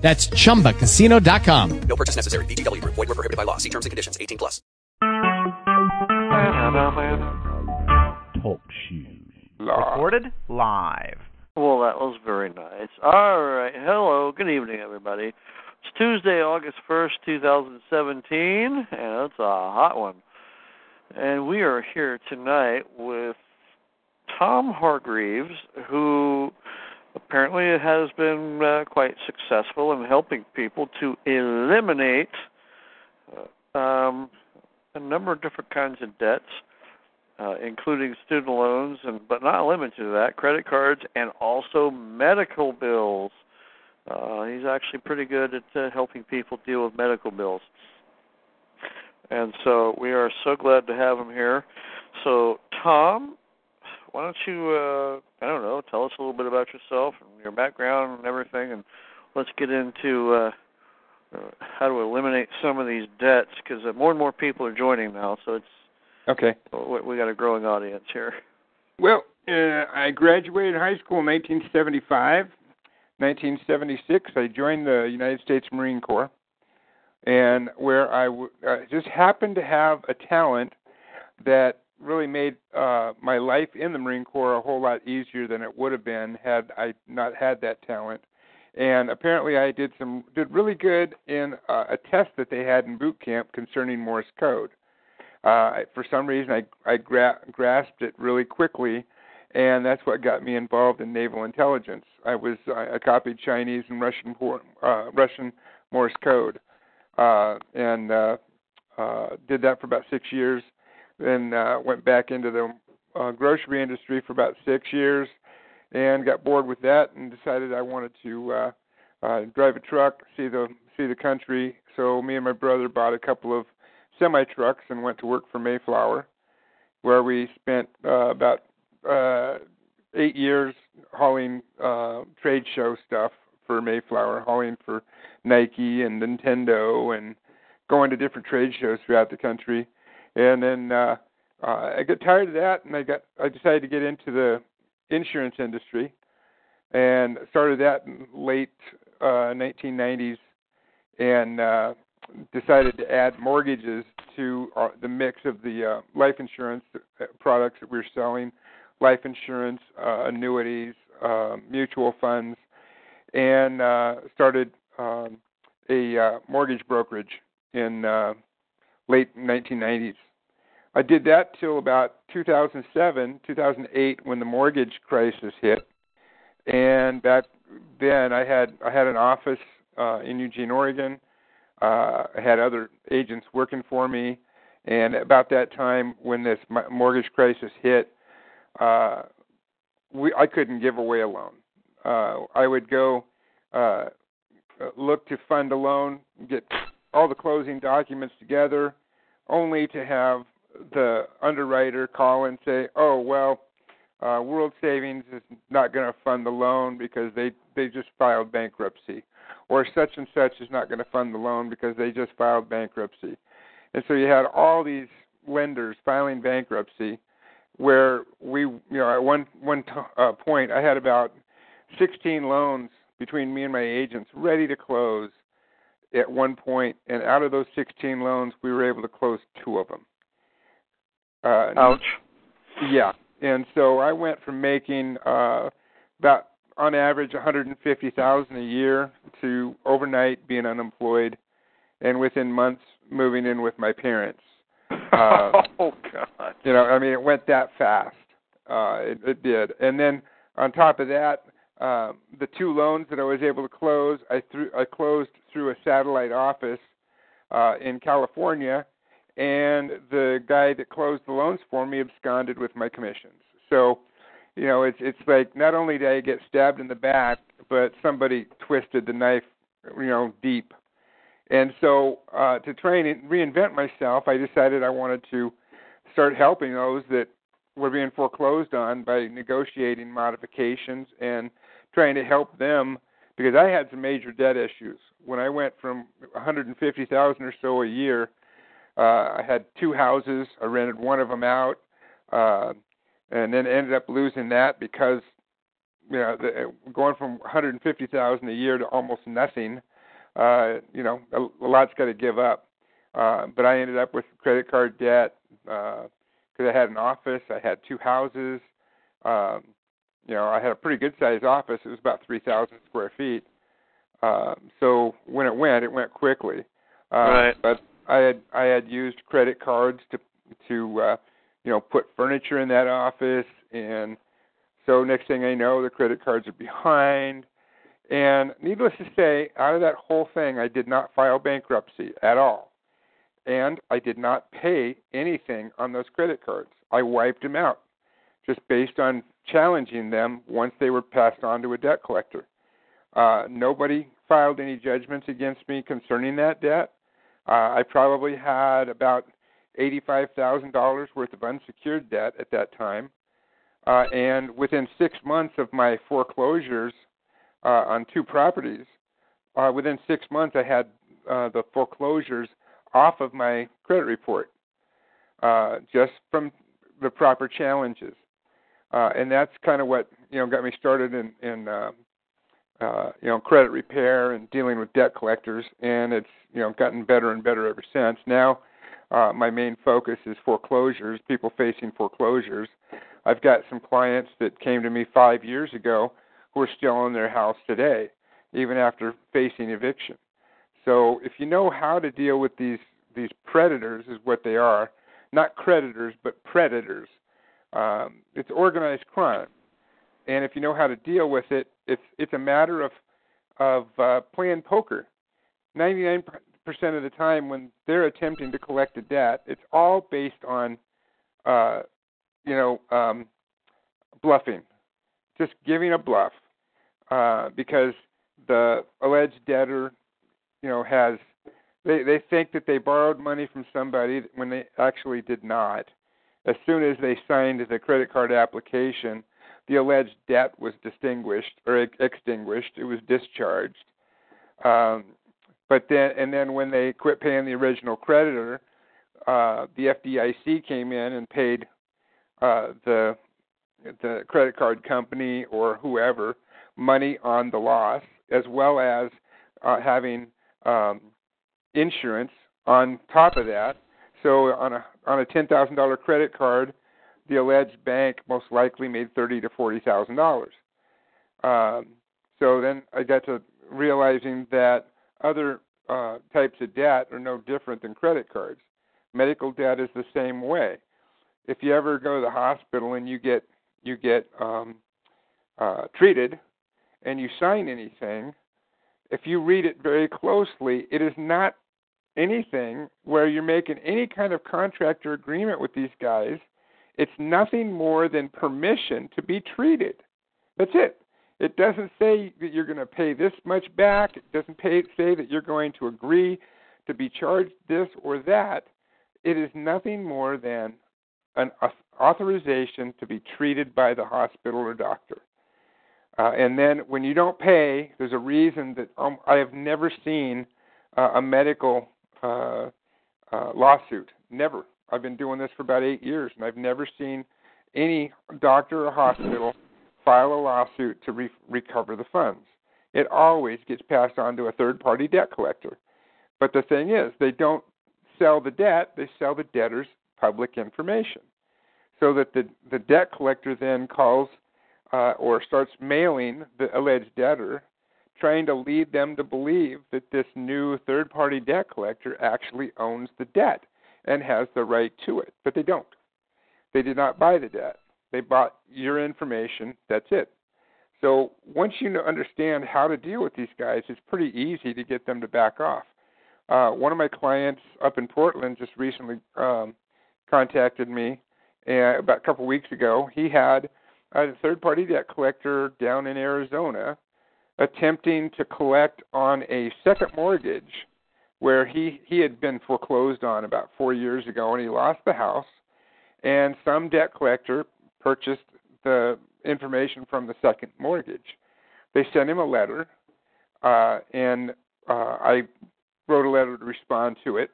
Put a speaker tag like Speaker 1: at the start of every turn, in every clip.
Speaker 1: That's chumbacasino.com.
Speaker 2: No purchase necessary. VGW Group. Void were prohibited by law. See terms and conditions. 18 plus.
Speaker 3: Talk shoes.
Speaker 4: Recorded live.
Speaker 5: Well, that was very nice. All right. Hello. Good evening, everybody. It's Tuesday, August 1st, 2017, and it's a hot one. And we are here tonight with Tom Hargreaves, who apparently it has been uh, quite successful in helping people to eliminate uh, um, a number of different kinds of debts uh, including student loans, and but not limited to that, credit cards, and also medical bills. Uh, he's actually pretty good at uh, helping people deal with medical bills. And so we are so glad to have him here. So, Tom, why don't you, uh, I don't know, tell us a little bit about yourself and your background and everything, and let's get into uh, uh, how to eliminate some of these debts because uh, more and more people are joining now. So it's
Speaker 6: Okay.
Speaker 5: we we got a growing audience here.
Speaker 6: Well, uh, I graduated high school in 1975. 1976, I joined the United States Marine Corps, and where I w- uh, just happened to have a talent that really made uh, my life in the Marine Corps a whole lot easier than it would have been had I not had that talent. And apparently, I did some did really good in uh, a test that they had in boot camp concerning Morse code uh, for some reason I I gra- grasped it really quickly, and that's what got me involved in naval intelligence. I was I, I copied Chinese and Russian uh, Russian Morse code, uh, and uh, uh, did that for about six years. Then uh, went back into the uh, grocery industry for about six years, and got bored with that, and decided I wanted to uh, uh, drive a truck, see the see the country. So me and my brother bought a couple of semi trucks and went to work for Mayflower, where we spent uh, about uh, eight years hauling uh, trade show stuff for Mayflower, hauling for Nike and Nintendo, and going to different trade shows throughout the country. And then uh, uh, I got tired of that, and I got I decided to get into the insurance industry, and started that in late uh, 1990s, and uh, decided to add mortgages to uh, the mix of the uh, life insurance uh, products that we are selling, life insurance, uh, annuities, uh, mutual funds, and uh, started um, a uh, mortgage brokerage in uh, late 1990s. I did that till about 2007, 2008, when the mortgage crisis hit, and back then I had I had an office uh, in Eugene, Oregon. Uh, I had other agents working for me, and about that time when this mortgage crisis hit, uh, we I couldn't give away a loan. Uh, I would go uh, look to fund a loan, get all the closing documents together, only to have the underwriter call and say, "Oh well, uh, World Savings is not going to fund the loan because they they just filed bankruptcy." or such and such is not going to fund the loan because they just filed bankruptcy. And so you had all these lenders filing bankruptcy where we you know at one one t- uh, point I had about 16 loans between me and my agents ready to close at one point and out of those 16 loans we were able to close two of them. Uh
Speaker 5: Ouch.
Speaker 6: Yeah. And so I went from making uh about on average 150,000 a year to overnight being unemployed, and within months moving in with my parents.
Speaker 5: Uh, oh God!
Speaker 6: You know, I mean, it went that fast. Uh, it, it did, and then on top of that, uh, the two loans that I was able to close, I threw, I closed through a satellite office uh, in California, and the guy that closed the loans for me absconded with my commissions. So you know, it's it's like not only did I get stabbed in the back, but somebody twisted the knife, you know, deep. And so, uh, to try and reinvent myself, I decided I wanted to start helping those that were being foreclosed on by negotiating modifications and trying to help them because I had some major debt issues. When I went from 150,000 or so a year, uh, I had two houses. I rented one of them out, uh, and then ended up losing that because you know the, going from 150,000 a year to almost nothing. Uh, you know, a, a lot's got to give up. Uh, but I ended up with credit card debt because uh, I had an office, I had two houses. Um, you know, I had a pretty good sized office. It was about 3,000 square feet. Uh, so when it went, it went quickly. Uh,
Speaker 5: Right.
Speaker 6: But I had I had used credit cards to to uh, you know put furniture in that office, and so next thing I know, the credit cards are behind. And needless to say, out of that whole thing, I did not file bankruptcy at all. And I did not pay anything on those credit cards. I wiped them out just based on challenging them once they were passed on to a debt collector. Uh, nobody filed any judgments against me concerning that debt. Uh, I probably had about $85,000 worth of unsecured debt at that time. Uh, and within six months of my foreclosures uh, on two properties, uh, within six months I had uh, the foreclosures off of my credit report uh, just from the proper challenges. Uh, and that's kind of what you know got me started in, in uh, uh, you know credit repair and dealing with debt collectors, and it's you know gotten better and better ever since. Now, uh, my main focus is foreclosures, people facing foreclosures. I've got some clients that came to me five years ago who are still in their house today, even after facing eviction. So if you know how to deal with these these predators, is what they are, not creditors but predators. Um, it's organized crime, and if you know how to deal with it, it's it's a matter of of uh, playing poker. Ninety nine percent of the time, when they're attempting to collect a debt, it's all based on, uh, you know, um, bluffing, just giving a bluff, uh, because the alleged debtor, you know, has they they think that they borrowed money from somebody when they actually did not. As soon as they signed the credit card application, the alleged debt was distinguished or ex- extinguished. It was discharged. Um, but then, and then when they quit paying the original creditor, uh, the FDIC came in and paid uh, the the credit card company or whoever money on the loss, as well as uh, having um, insurance on top of that. So on a on a ten thousand dollar credit card, the alleged bank most likely made thirty to forty thousand dollars. Um, so then I got to realizing that other uh, types of debt are no different than credit cards. Medical debt is the same way. If you ever go to the hospital and you get you get um, uh, treated and you sign anything, if you read it very closely, it is not anything where you're making any kind of contract or agreement with these guys. It's nothing more than permission to be treated. That's it. It doesn't say that you're going to pay this much back. It doesn't pay, say that you're going to agree to be charged this or that. It is nothing more than an authorization to be treated by the hospital or doctor. Uh, and then when you don't pay, there's a reason that um, I have never seen uh, a medical uh, uh, lawsuit. Never. I've been doing this for about eight years, and I've never seen any doctor or hospital file a lawsuit to re- recover the funds. It always gets passed on to a third party debt collector. But the thing is, they don't sell the debt, they sell the debtor's public information. So that the, the debt collector then calls uh, or starts mailing the alleged debtor, trying to lead them to believe that this new third party debt collector actually owns the debt and has the right to it. But they don't. They did not buy the debt. They bought your information. That's it. So once you understand how to deal with these guys, it's pretty easy to get them to back off. Uh, one of my clients up in Portland just recently um, contacted me uh, about a couple weeks ago. He had a third party debt collector down in Arizona attempting to collect on a second mortgage where he he had been foreclosed on about four years ago, and he lost the house, and some debt collector purchased the information from the second mortgage. They sent him a letter, uh, and uh, I wrote a letter to respond to it,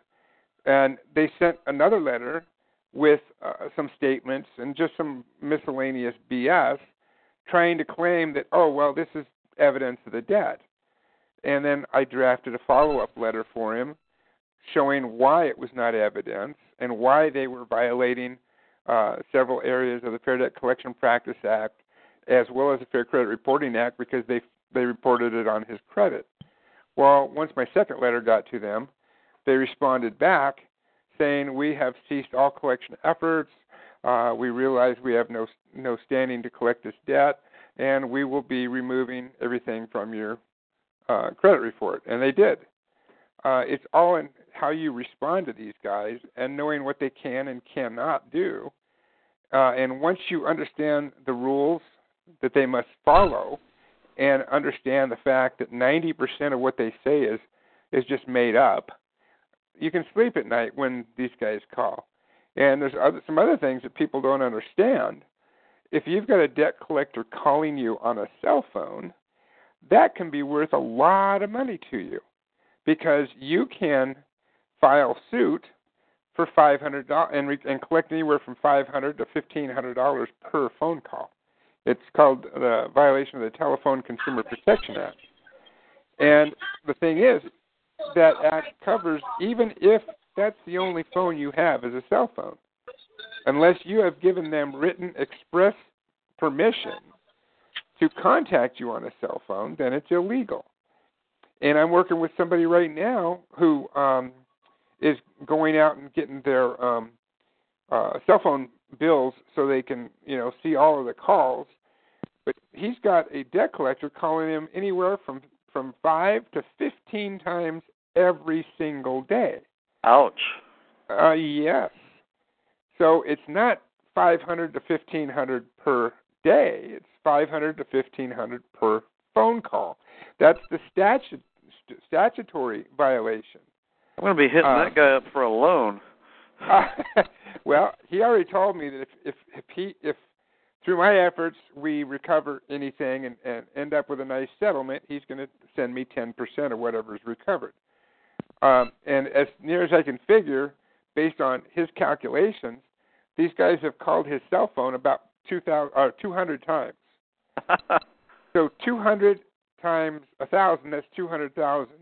Speaker 6: and they sent another letter with uh, some statements and just some miscellaneous BS, trying to claim that oh well this is evidence of the debt, and then I drafted a follow-up letter for him, showing why it was not evidence and why they were violating uh, several areas of the Fair Debt Collection Practice Act, as well as the Fair Credit Reporting Act, because they they reported it on his credit. Well, once my second letter got to them, they responded back saying we have ceased all collection efforts. Uh, we realize we have no no standing to collect this debt, and we will be removing everything from your uh, credit report. And they did. Uh, it's all in how you respond to these guys and knowing what they can and cannot do. Uh, and once you understand the rules that they must follow, and understand the fact that 90% of what they say is is just made up, you can sleep at night when these guys call. And there's other, some other things that people don't understand. If you've got a debt collector calling you on a cell phone, that can be worth a lot of money to you because you can file suit for five hundred dollars and, re- and collect anywhere from five hundred to fifteen hundred dollars per phone call. It's called the violation of the Telephone Consumer Protection Act. And the thing is, that act covers even if that's the only phone you have is a cell phone. Unless you have given them written express permission to contact you on a cell phone, then it's illegal. And I'm working with somebody right now who um, is going out and getting their um, uh, cell phone bills so they can, you know, see all of the calls. But he's got a debt collector calling him anywhere from from five to fifteen times every single day.
Speaker 5: Ouch.
Speaker 6: Uh, yes. So it's not 500 to 1500 per day. It's 500 to 1500 per phone call. That's the statute statutory violation.
Speaker 5: I'm going to be hitting
Speaker 6: Uh,
Speaker 5: that guy up for a loan.
Speaker 6: Uh, well, he already told me that if if if he if through my efforts we recover anything and, and end up with a nice settlement, he's going to send me 10% of whatever's recovered. Um, and as near as I can figure, based on his calculations, these guys have called his cell phone about 2,000 uh, 200 times. So 200 times a thousand, that's 200,000.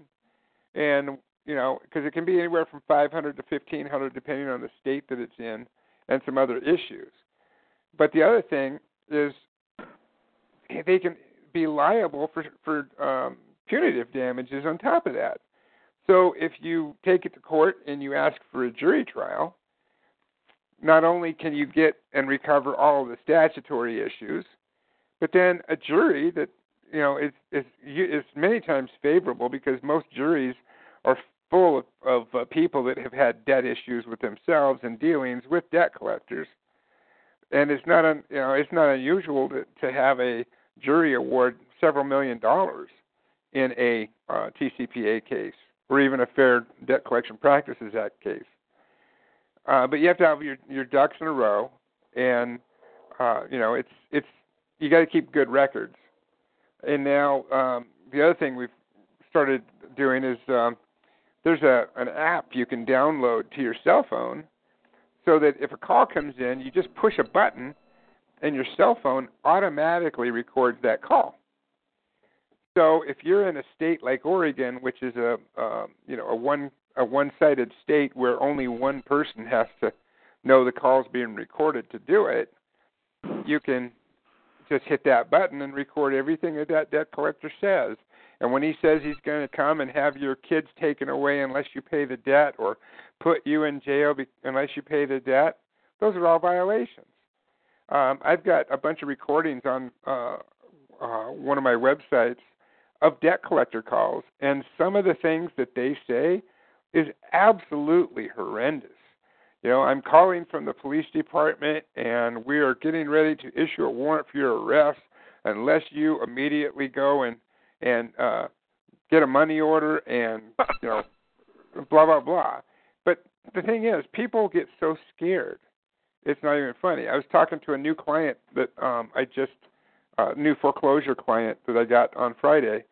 Speaker 6: And you know, because it can be anywhere from 500 to 1500 depending on the state that it's in and some other issues. But the other thing is they can be liable for for um, punitive damages on top of that. So if you take it to court and you ask for a jury trial, not only can you get and recover all of the statutory issues, but then a jury that you know is is is many times favorable because most juries are full of, of uh, people that have had debt issues with themselves and dealings with debt collectors, and it's not un, you know it's not unusual to to have a jury award several million dollars in a uh, TCPA case or even a Fair Debt Collection Practices Act case. Uh, but you have to have your your ducks in a row, and uh, you know it's it's you got to keep good records. And now um, the other thing we've started doing is um, there's a an app you can download to your cell phone, so that if a call comes in, you just push a button, and your cell phone automatically records that call. So if you're in a state like Oregon, which is a uh, you know a one a one-sided state where only one person has to know the call's being recorded to do it, you can just hit that button and record everything that that debt collector says. And when he says he's going to come and have your kids taken away unless you pay the debt, or put you in jail be- unless you pay the debt, those are all violations. Um, I've got a bunch of recordings on uh, uh, one of my websites of debt collector calls, and some of the things that they say is absolutely horrendous. You know, I'm calling from the police department, and we are getting ready to issue a warrant for your arrest unless you immediately go and and uh, get a money order and you know blah blah blah. But the thing is, people get so scared. It's not even funny. I was talking to a new client that um I just uh new foreclosure client that I got on Friday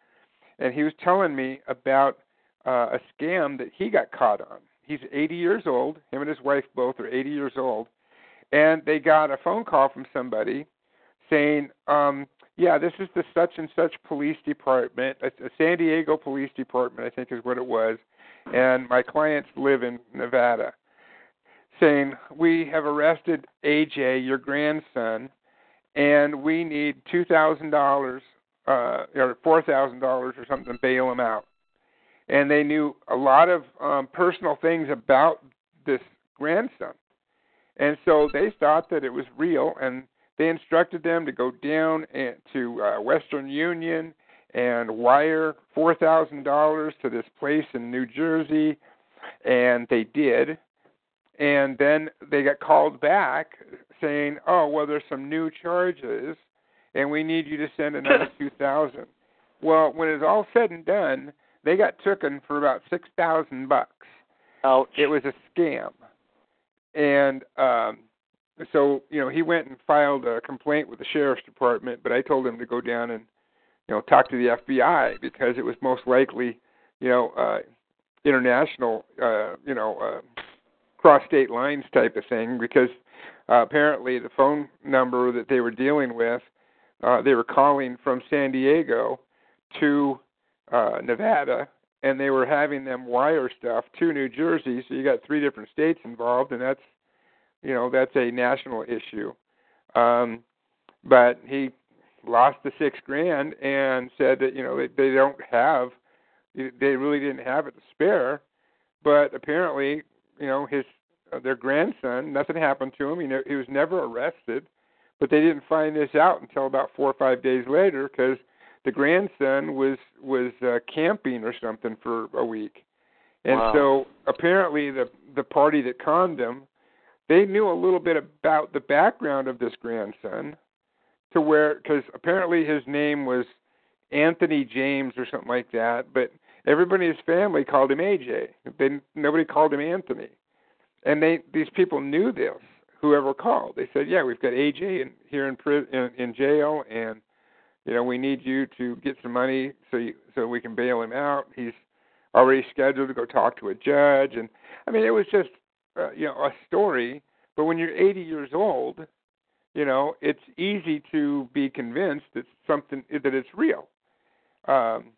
Speaker 6: and he was telling me about uh, a scam that he got caught on. He's 80 years old. Him and his wife both are 80 years old, and they got a phone call from somebody saying, um, "Yeah, this is the such and such police department, a, a San Diego police department, I think is what it was, and my clients live in Nevada." Saying, "We have arrested AJ, your grandson, and we need two thousand dollars uh, or four thousand dollars or something to bail him out." And they knew a lot of um, personal things about this grandson. And so they thought that it was real, and they instructed them to go down to uh, Western Union and wire four thousand dollars to this place in New Jersey, and they did. And then they got called back saying, "Oh, well, there's some new charges, and we need you to send another two thousand. Well, when it's all said and done, they got taken for about six thousand bucks.
Speaker 5: Ouch.
Speaker 6: It was a scam, and um, so you know he went and filed a complaint with the sheriff's department. But I told him to go down and you know talk to the FBI because it was most likely you know uh, international uh, you know uh, cross state lines type of thing because uh, apparently the phone number that they were dealing with uh, they were calling from San Diego to uh, Nevada, and they were having them wire stuff to New Jersey. So you got three different states involved, and that's you know that's a national issue. Um, but he lost the six grand and said that you know they, they don't have they really didn't have it to spare. But apparently, you know his uh, their grandson nothing happened to him. He ne- he was never arrested, but they didn't find this out until about four or five days later because the grandson was was uh, camping or something for a week, and
Speaker 5: Wow.
Speaker 6: so apparently the the party that conned him, they knew a little bit about the background of this grandson, to where because apparently his name was Anthony James or something like that, but everybody in his family called him AJ. They nobody called him Anthony, and they these people knew this. Whoever called, they said, "Yeah, we've got AJ in, here in, in in jail, and you know we need you to get some money so you, so we can bail him out. He's already scheduled to go talk to a judge, and I mean it was just uh, you know a story. But when you're 80 years old, you know it's easy to be convinced that something that it's real. Um,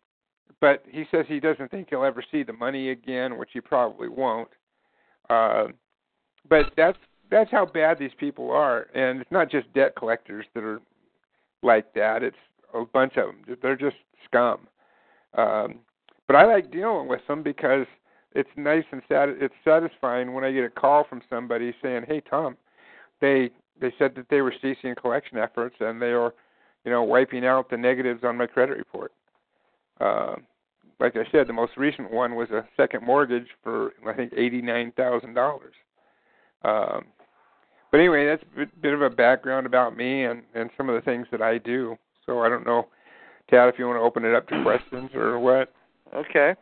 Speaker 6: but he says he doesn't think he'll ever see the money again, which he probably won't. Uh, but that's that's how bad these people are, and it's not just debt collectors that are like that. It's a bunch of them. They're just scum. Um, but I like dealing with them because it's nice and sat- it's satisfying when I get a call from somebody saying, "Hey, Tom, they they said that they were ceasing collection efforts and they are, you know, wiping out the negatives on my credit report." Uh, like I said, the most recent one was a second mortgage for I think eighty nine thousand dollars. Um, but anyway, that's a bit of a background about me and and some of the things that I do. So I don't know, Tad, if you want to open it up to questions or what.
Speaker 5: Okay.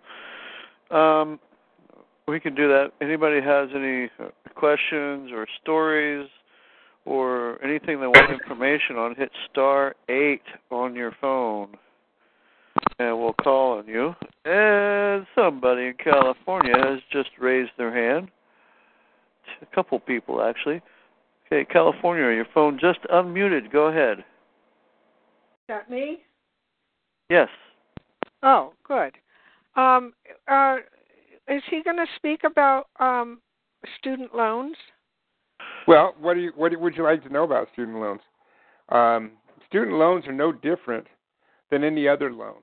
Speaker 5: Um, we can do that. Anybody has any questions or stories or anything they want information on, hit star eight on your phone, and we'll call on you. And somebody in California has just raised their hand. A couple people actually. Okay, California, your phone just unmuted. Go ahead.
Speaker 7: That me?
Speaker 5: Yes.
Speaker 7: Oh, good. Um, uh, is he going to speak about um, student loans?
Speaker 6: Well, what do you what would you like to know about student loans? Um, student loans are no different than any other loan.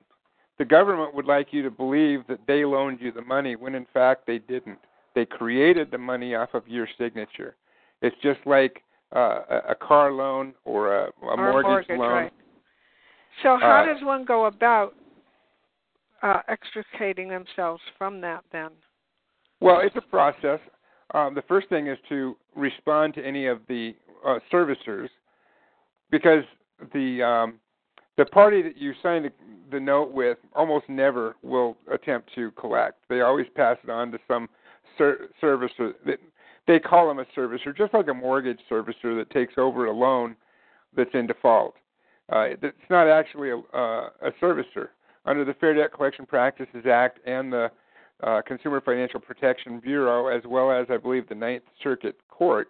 Speaker 6: The government would like you to believe that they loaned you the money when in fact they didn't. They created the money off of your signature. It's just like uh, a, a car loan or a, a
Speaker 7: Or
Speaker 6: mortgage, loan.
Speaker 7: right? So how
Speaker 6: Uh,
Speaker 7: does one go about uh, extricating themselves from that then?
Speaker 6: Well, it's a process. Um, the first thing is to respond to any of the uh, servicers, because the um, the party that you signed the, the note with almost never will attempt to collect. They always pass it on to some ser- servicer. That they call them a servicer, just like a mortgage servicer that takes over a loan that's in default. Uh, it's not actually a, uh, a servicer. Under the Fair Debt Collection Practices Act and the uh, Consumer Financial Protection Bureau, as well as I believe the Ninth Circuit Court,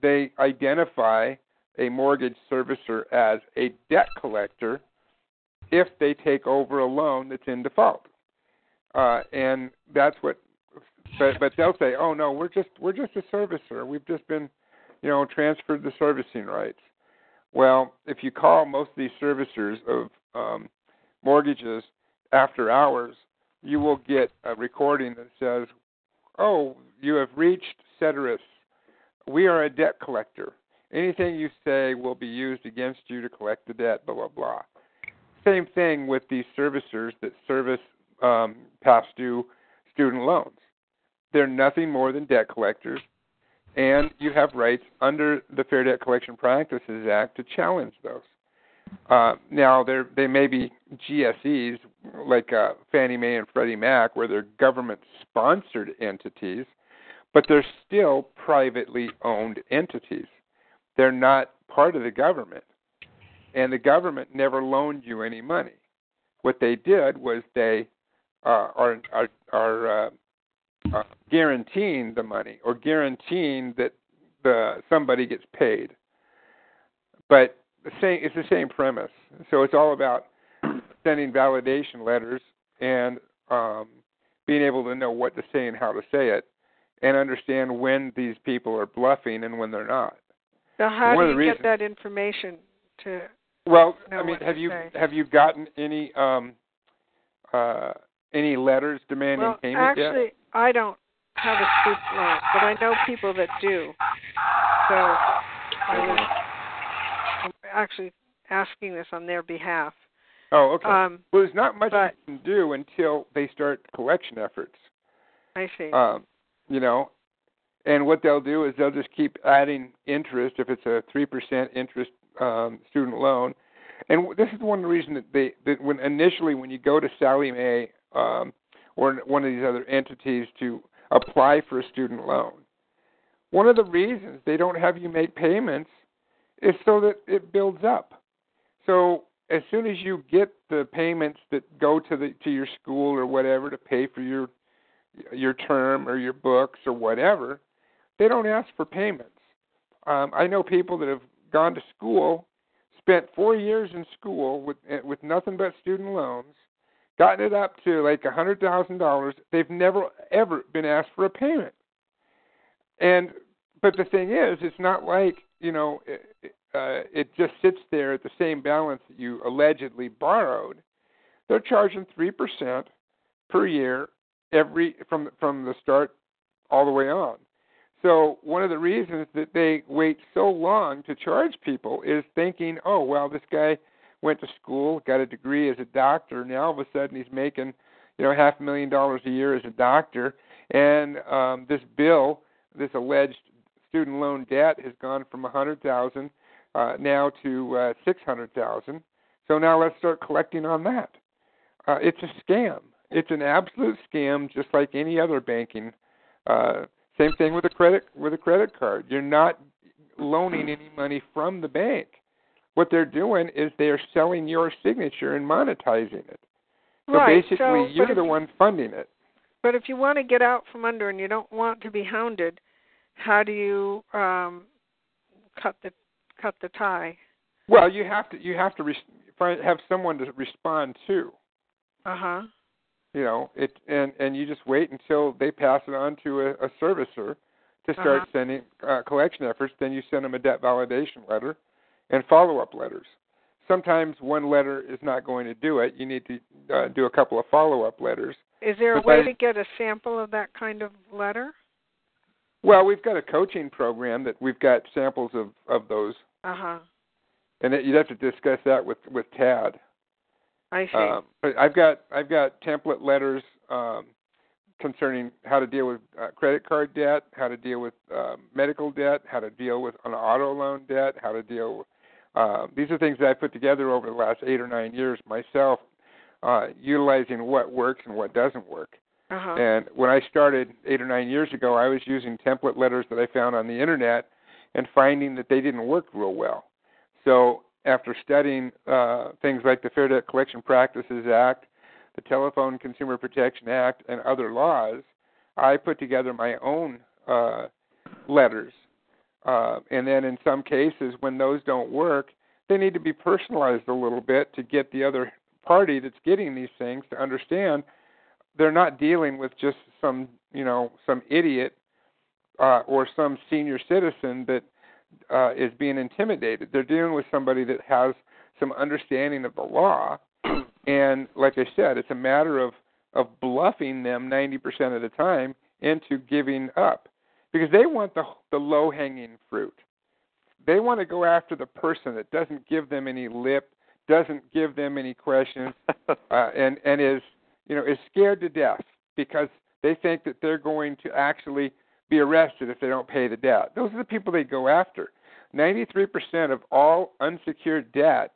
Speaker 6: they identify a mortgage servicer as a debt collector if they take over a loan that's in default. Uh, and that's what but but they'll say, "Oh no, we're just we're just a servicer. We've just been, you know, transferred the servicing rights." Well, if you call most of these servicers of um, mortgages after hours, you will get a recording that says, "Oh, you have reached Seterus. We are a debt collector. Anything you say will be used against you to collect the debt." Blah blah blah. Same thing with these servicers that service um, past due student loans. They're nothing more than debt collectors, and you have rights under the Fair Debt Collection Practices Act to challenge those. Uh, now, there they may be GSEs like uh, Fannie Mae and Freddie Mac, where they're government-sponsored entities, but they're still privately owned entities. They're not part of the government, and the government never loaned you any money. What they did was they uh, are are, are uh, guaranteeing the money or guaranteeing that the somebody gets paid. But the same it's the same premise. So it's all about sending validation letters and um, being able to know what to say and how to say it, and understand when these people are bluffing and when they're not.
Speaker 7: Now, how
Speaker 6: One
Speaker 7: do you
Speaker 6: the
Speaker 7: get that information to?
Speaker 6: Well, I mean, have you
Speaker 7: say.
Speaker 6: have you gotten any um, uh, any letters demanding
Speaker 7: Well,
Speaker 6: payment yet?
Speaker 7: actually, I don't have a student loan, but I know people that do. So I was I'm actually asking this on their behalf.
Speaker 6: Oh, okay.
Speaker 7: Um,
Speaker 6: well, there's not much
Speaker 7: but-
Speaker 6: you can do until they start collection efforts.
Speaker 7: I see.
Speaker 6: Um, you know, and what they'll do is they'll just keep adding interest if it's a three percent interest um, student loan. And this is one reason that they that when initially when you go to Sallie Mae um, or one of these other entities to apply for a student loan, one of the reasons they don't have you make payments is so that it builds up. So as soon as you get the payments that go to the to your school or whatever to pay for your your term or your books or whatever, they don't ask for payments. Um, I know people that have gone to school, spent four years in school with with nothing but student loans, gotten it up to like a hundred thousand dollars. They've never ever been asked for a payment. And but the thing is, it's not like you know it, uh, it just sits there at the same balance that you allegedly borrowed. They're charging three percent per year every from from the start all the way on. So one of the reasons that they wait so long to charge people is thinking, oh well, this guy went to school, got a degree as a doctor, now all of a sudden he's making, you know, half a million dollars a year as a doctor, and um, this bill, this alleged student loan debt, has gone from a hundred thousand uh, now to uh, six hundred thousand. So now let's start collecting on that. Uh, it's a scam. It's an absolute scam, just like any other banking. Uh, same thing with a credit with a credit card. You're not loaning any money from the bank. What they're doing is they are selling your signature and monetizing it. So
Speaker 7: right.
Speaker 6: basically,
Speaker 7: so,
Speaker 6: you're the one funding it.
Speaker 7: But if you want to get out from under and you don't want to be hounded, how do you um, cut the cut the tie?
Speaker 6: Well, you have to you have to find, have someone to respond to.
Speaker 7: Uh huh.
Speaker 6: You know it, and and you just wait until they pass it on to a, a servicer to start
Speaker 7: Uh-huh.
Speaker 6: sending uh, collection efforts. Then you send them a debt validation letter and follow up letters. Sometimes one letter is not going to do it. You need to uh, do a couple of follow up letters.
Speaker 7: Is there a
Speaker 6: But
Speaker 7: way
Speaker 6: they-
Speaker 7: to get a sample of that kind of letter?
Speaker 6: Well, we've got a coaching program that we've got samples of of those,
Speaker 7: Uh huh.
Speaker 6: and that you'd have to discuss that with with Tad.
Speaker 7: I see.
Speaker 6: Um, but I've got I've got template letters um, concerning how to deal with uh, credit card debt, how to deal with um, medical debt, how to deal with an auto loan debt, how to deal Uh, these are things that I put together over the last eight or nine years myself, uh, utilizing what works and what doesn't work.
Speaker 7: Uh-huh.
Speaker 6: And when I started eight or nine years ago, I was using template letters that I found on the internet and finding that they didn't work real well. So after studying uh, things like the Fair Debt Collection Practices Act, the Telephone Consumer Protection Act, and other laws, I put together my own uh, letters. Uh, and then in some cases, when those don't work, they need to be personalized a little bit to get the other party that's getting these things to understand they're not dealing with just some you know some idiot uh, or some senior citizen that uh, is being intimidated. They're dealing with somebody that has some understanding of the law, and like I said, it's a matter of of bluffing them 90% of the time into giving up because they want the the low hanging fruit. They want to go after the person that doesn't give them any lip, doesn't give them any questions, uh, and and is you know is scared to death because they think that they're going to actually be arrested if they don't pay the debt. Those are the people they go after. 93% of all unsecured debt,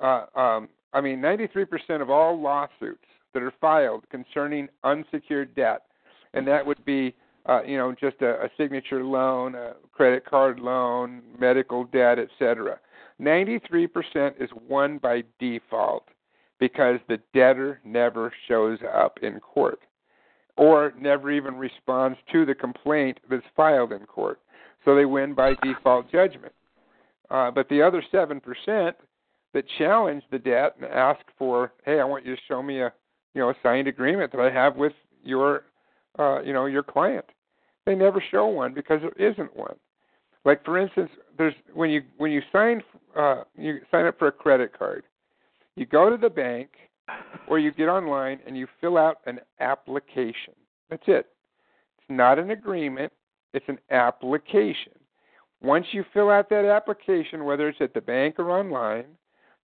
Speaker 6: uh, um, I mean, 93% of all lawsuits that are filed concerning unsecured debt, and that would be, uh, you know, just a, a signature loan, a credit card loan, medical debt, etc. 93% is won by default because the debtor never shows up in court or never even responds to the complaint that's filed in court. So they win by default judgment. Uh, but the other 7% that challenge the debt and ask for, hey, I want you to show me a you know a signed agreement that I have with your uh, you know your client. They never show one because there isn't one. Like for instance, there's when you when you sign uh, you sign up for a credit card, you go to the bank or you get online and you fill out an application. That's it. It's not an agreement, it's an application. Once you fill out that application, whether it's at the bank or online,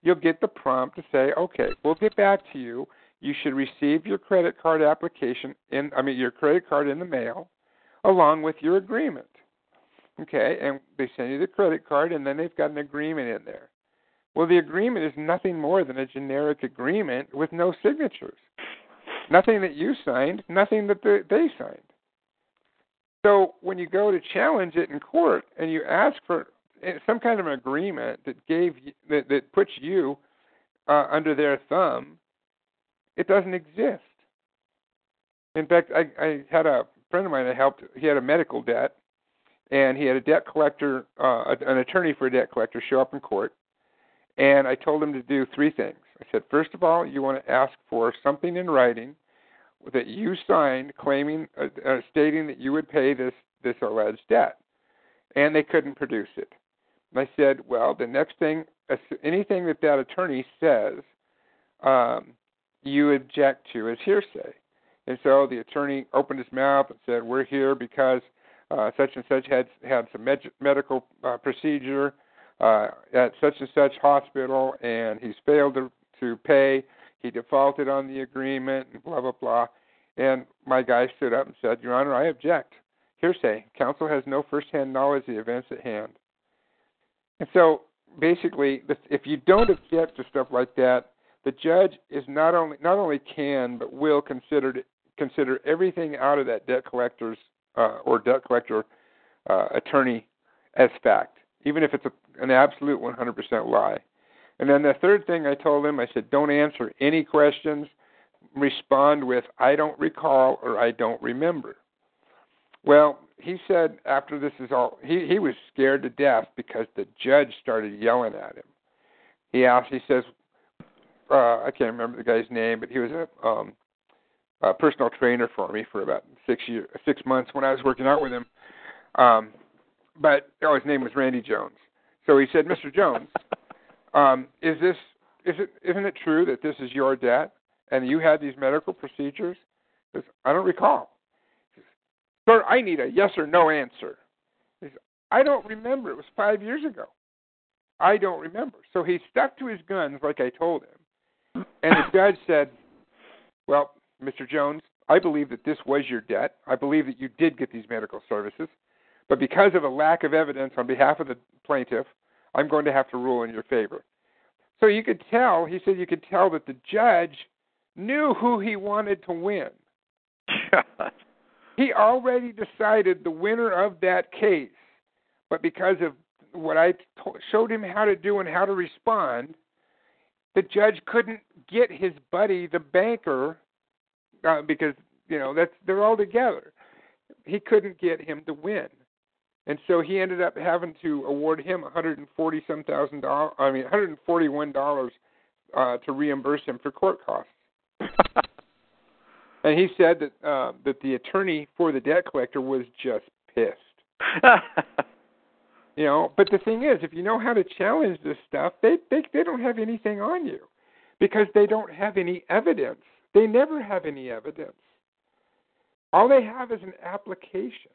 Speaker 6: you'll get the prompt to say, okay, we'll get back to you. You should receive your credit card application in, I mean, your credit card in the mail along with your agreement. Okay, and they send you the credit card, and then they've got an agreement in there. Well, the agreement is nothing more than a generic agreement with no signatures. Nothing that you signed, nothing that they signed. So when you go to challenge it in court and you ask for some kind of an agreement that gave that, that puts you uh, under their thumb, it doesn't exist. In fact, I, I had a friend of mine that helped. He had a medical debt, and he had a debt collector, uh, an attorney for a debt collector, show up in court. And I told him to do three things. I said, first of all, you want to ask for something in writing that you signed, claiming, uh, uh, stating that you would pay this this alleged debt, and they couldn't produce it. And I said, well, the next thing, anything that that attorney says, um, you object to as hearsay. And so the attorney opened his mouth and said, "We're here because uh, such and such had had some med- medical uh, procedure uh, at such and such hospital, and he's failed to, to pay. He defaulted on the agreement, and blah blah blah." And my guy stood up and said, "Your Honor, I object. Hearsay. Counsel has no first-hand knowledge of the events at hand." And so, basically, if you don't object to stuff like that, the judge is not only not only can but will consider consider everything out of that debt collector's uh, or debt collector uh, attorney as fact, even if it's a, an absolute 100% lie. And then the third thing I told him, I said, don't answer any questions. Respond with, I don't recall or I don't remember. Well, he said after this is all, he, he was scared to death because the judge started yelling at him. He asked, he says, uh, I can't remember the guy's name, but he was a um, a personal trainer for me for about six years, six months when I was working out with him. Um, but oh, his name was Randy Jones. So he said, "Mr. Jones, um, is this is it isn't it true that this is your debt and you had these medical procedures?" Says, I don't recall. Says, Sir, I need a yes or no answer. He says, I don't remember. It was five years ago. I don't remember. So he stuck to his guns like I told him. And the judge said, Well, Mr. Jones, I believe that this was your debt. I believe that you did get these medical services. But because of a lack of evidence on behalf of the plaintiff, I'm going to have to rule in your favor. So you could tell, he said you could tell that the judge knew who he wanted to win. He already decided the winner of that case, but because of what I showed him how to do and how to respond, the judge couldn't get his buddy, the banker, uh, because you know that's they're all together. He couldn't get him to win, and so he ended up having to award him 140 some thousand dollars. I mean, 141 dollars uh, to reimburse him for court costs. And he said that uh, that the attorney for the debt collector was just pissed. You know, but the thing is, if you know how to challenge this stuff, they they they don't have anything on you because they don't have any evidence. They never have any evidence. All they have is an application.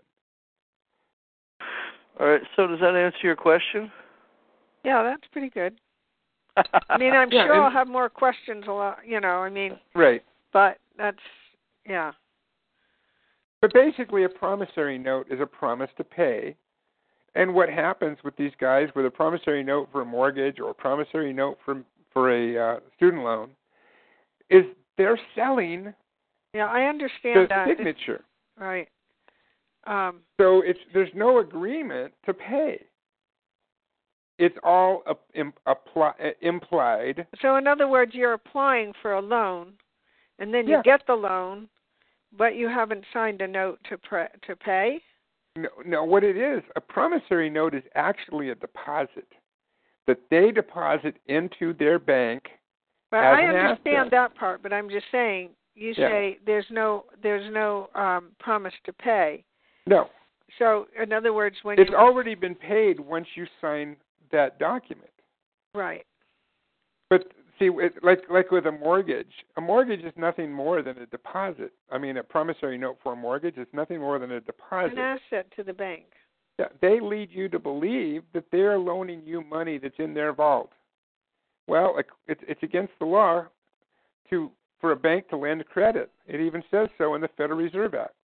Speaker 5: All right. So does that answer your question?
Speaker 7: Yeah, that's pretty good. I mean, I'm
Speaker 6: Yeah,
Speaker 7: sure I'll have more questions. A lot, you know. I mean,
Speaker 6: Right.
Speaker 7: but that's yeah.
Speaker 6: But basically, a promissory note is a promise to pay. And what happens with these guys with a promissory note for a mortgage or a promissory note for for a uh, student loan is they're selling
Speaker 7: Yeah, I
Speaker 6: the
Speaker 7: understand that. It's-
Speaker 6: signature.
Speaker 7: right. Um,
Speaker 6: So it's there's no agreement to pay. It's all uh, apply, uh, implied.
Speaker 7: so in other words, you're applying for a loan, and then you
Speaker 6: Yeah.
Speaker 7: get the loan, but you haven't signed a note to pre- to pay.
Speaker 6: No, no, what it is, a promissory note is actually a deposit that they deposit into their bank. As
Speaker 7: I
Speaker 6: an
Speaker 7: understand
Speaker 6: asset.
Speaker 7: that part. But I'm just saying, you
Speaker 6: Yeah.
Speaker 7: say there's no there's no um, promise to pay.
Speaker 6: No,
Speaker 7: So in other words, when
Speaker 6: it's already been paid once you sign that document.
Speaker 7: right,
Speaker 6: But see, like like with a mortgage, a mortgage is nothing more than a deposit. I mean, a promissory note for a mortgage is nothing more than a deposit.
Speaker 7: an asset to the bank.
Speaker 6: Yeah, they lead you to believe that they're loaning you money that's in their vault. Well, it's it's against the law to for a bank to lend credit. It even says so in the Federal Reserve Act.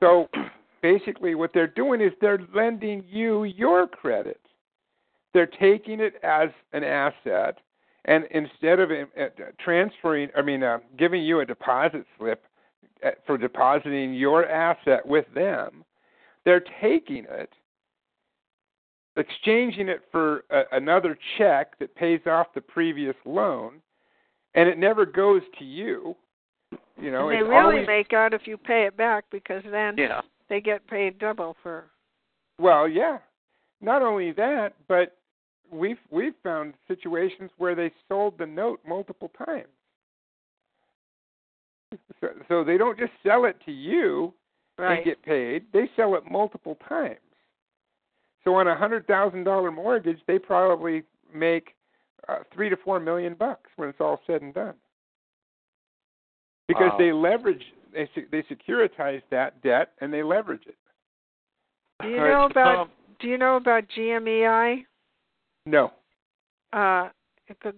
Speaker 6: So basically, what they're doing is they're lending you your credit. They're taking it as an asset, and instead of uh, transferring, I mean, uh, giving you a deposit slip uh, for depositing your asset with them, they're taking it, exchanging it for a, another check that pays off the previous loan, and it never goes to you. You know,
Speaker 7: and they
Speaker 6: it's
Speaker 7: really
Speaker 6: always,
Speaker 7: make out if you pay it back because then
Speaker 5: Yeah.
Speaker 7: they get paid double for.
Speaker 6: well, yeah. Not only that, but we've we've found situations where they sold the note multiple times. So, so they don't just sell it to you
Speaker 7: Right.
Speaker 6: and get paid; they sell it multiple times. So on a hundred thousand dollar mortgage, they probably make uh, three to four million bucks when it's all said and done, because
Speaker 5: Wow.
Speaker 6: they leverage, they they securitize that debt and they leverage it.
Speaker 7: Do you know about
Speaker 5: um,
Speaker 7: Do you know about GMEI?
Speaker 6: No,
Speaker 7: Uh,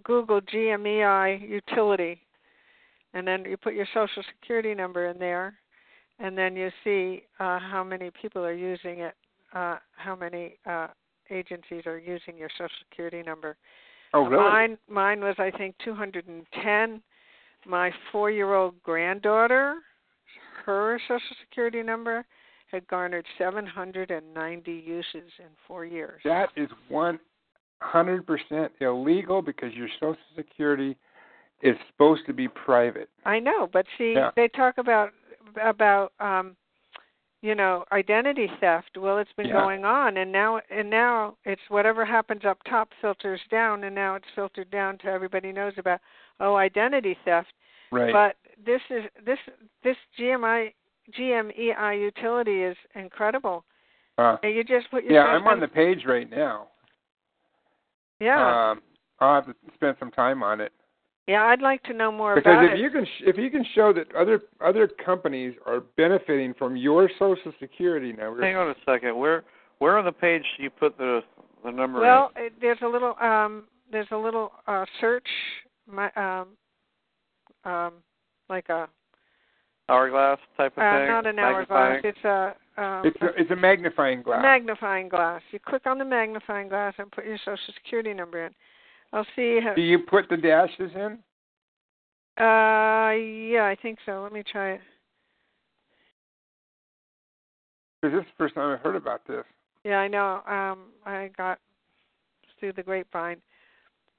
Speaker 7: Google GMEI utility, and then you put your social security number in there, and then you see uh, how many people are using it, uh, how many uh, agencies are using your social security number.
Speaker 6: oh really?
Speaker 7: Mine, mine was I think 210. My four-year-old granddaughter, her social security number had garnered 790 uses in four years.
Speaker 6: That is one hundred percent illegal because your Social Security is supposed to be private.
Speaker 7: I know, but see,
Speaker 6: Yeah.
Speaker 7: they talk about about um you know identity theft. Well, it's been
Speaker 6: Yeah.
Speaker 7: going on, and now and now it's whatever happens up top filters down, and now it's filtered down to everybody knows about oh identity theft.
Speaker 6: Right.
Speaker 7: But this is this this GMI GMEI utility is incredible.
Speaker 6: uh,
Speaker 7: And you just put your
Speaker 6: yeah, I'm on the page right now.
Speaker 7: Yeah
Speaker 6: Um, I'll have to spend some time on it
Speaker 7: yeah. I'd like to know more
Speaker 6: because
Speaker 7: about
Speaker 6: if
Speaker 7: it.
Speaker 6: you can sh- if you can show that other other companies are benefiting from your Social Security number.
Speaker 5: Hang on a second. Where where on the page do you put the the number?
Speaker 7: Well, it, there's a little um there's a little uh search my um um like a
Speaker 5: hourglass type of
Speaker 7: uh,
Speaker 5: thing.
Speaker 7: not an hourglass. It's a um,
Speaker 6: It's a, it's a magnifying glass.
Speaker 7: magnifying glass. You click on the magnifying glass and put your social security number in. I'll see. How,
Speaker 6: Do you put the dashes in?
Speaker 7: uh, yeah, I think so. Let me try it.
Speaker 6: Because this is the first time I've heard about this.
Speaker 7: Yeah, I know. Um, I got through the grapevine.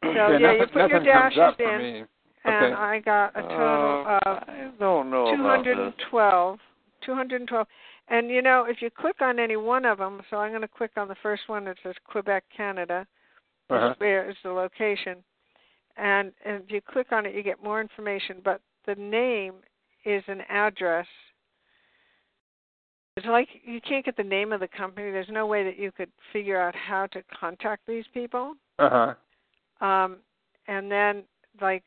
Speaker 7: So
Speaker 6: yeah,
Speaker 7: yeah, you
Speaker 6: nothing,
Speaker 7: put your
Speaker 6: comes
Speaker 7: dashes
Speaker 6: up for
Speaker 7: in,
Speaker 6: me.
Speaker 7: and
Speaker 6: Okay.
Speaker 7: I got a total
Speaker 5: Uh,
Speaker 7: of
Speaker 5: I don't know
Speaker 7: 212. 212. And you know, if you click on any one of them, so I'm going to click on the first one that says Quebec, Canada. This
Speaker 6: Uh-huh.
Speaker 7: where is the location. And, and if you click on it, you get more information. But the name is an address. It's like you can't get the name of the company. There's no way that you could figure out how to contact these people.
Speaker 6: Uh huh.
Speaker 7: Um, and then, like,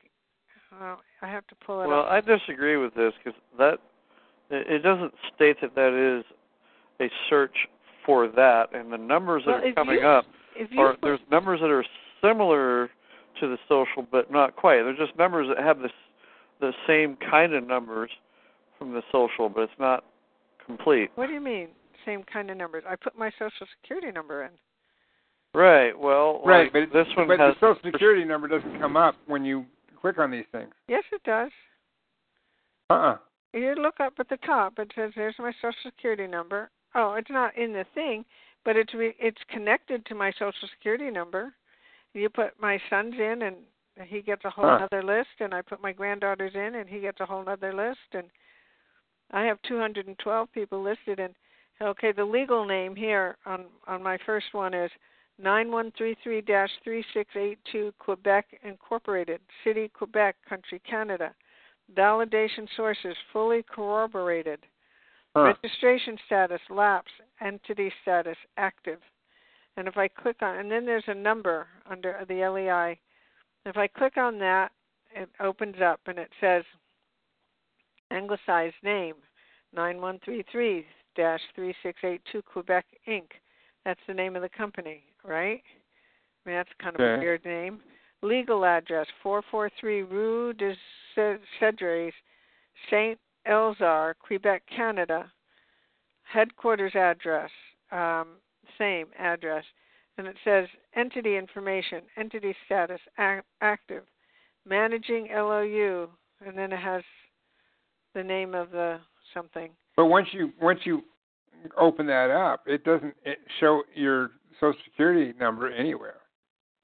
Speaker 7: uh, I have to pull it up.
Speaker 5: Well,
Speaker 7: up.
Speaker 5: I disagree with this because that it it doesn't state that that is a search for that, and the numbers that
Speaker 7: Well,
Speaker 5: are coming
Speaker 7: you-
Speaker 5: up are
Speaker 7: put-
Speaker 5: there's numbers that are similar to the social, but not quite. They're just numbers that have this the same kind of numbers from the social, but it's not complete.
Speaker 7: What do you mean? Same kind of numbers. I put my social security number in.
Speaker 5: Right. Well,
Speaker 6: Right,
Speaker 5: like,
Speaker 6: but
Speaker 5: this one
Speaker 6: but
Speaker 5: has
Speaker 6: the social security number doesn't come up when you click on these things.
Speaker 7: Yes, it does.
Speaker 6: Uh uh
Speaker 7: You look up at the top. It says, "There's my social security number." Oh, it's not in the thing, but it's re- it's connected to my social security number. You put my son's in, and he gets a whole
Speaker 6: Huh.
Speaker 7: other list, and I put my granddaughter's in, and he gets a whole other list, and I have 212 people listed. And okay, the legal name here on on my first one is 9133-3682 Quebec Incorporated, City, Quebec, Country, Canada. Validation sources fully corroborated.
Speaker 6: Huh.
Speaker 7: Registration status lapse, entity status active. And if I click on, and then there's a number under the LEI. If I click on that, it opens up and it says anglicized name 9133 3682 Quebec Inc. That's the name of the company, right? I mean, that's kind of a weird name. Legal address 443 Rue de Cedres, Saint Elzéar, Quebec, Canada. Headquarters address, um, same address. And it says entity information, entity status ac- active, managing LOU, and then it has the name of the something.
Speaker 6: But once you once you open that up, it doesn't it show your social security number anywhere.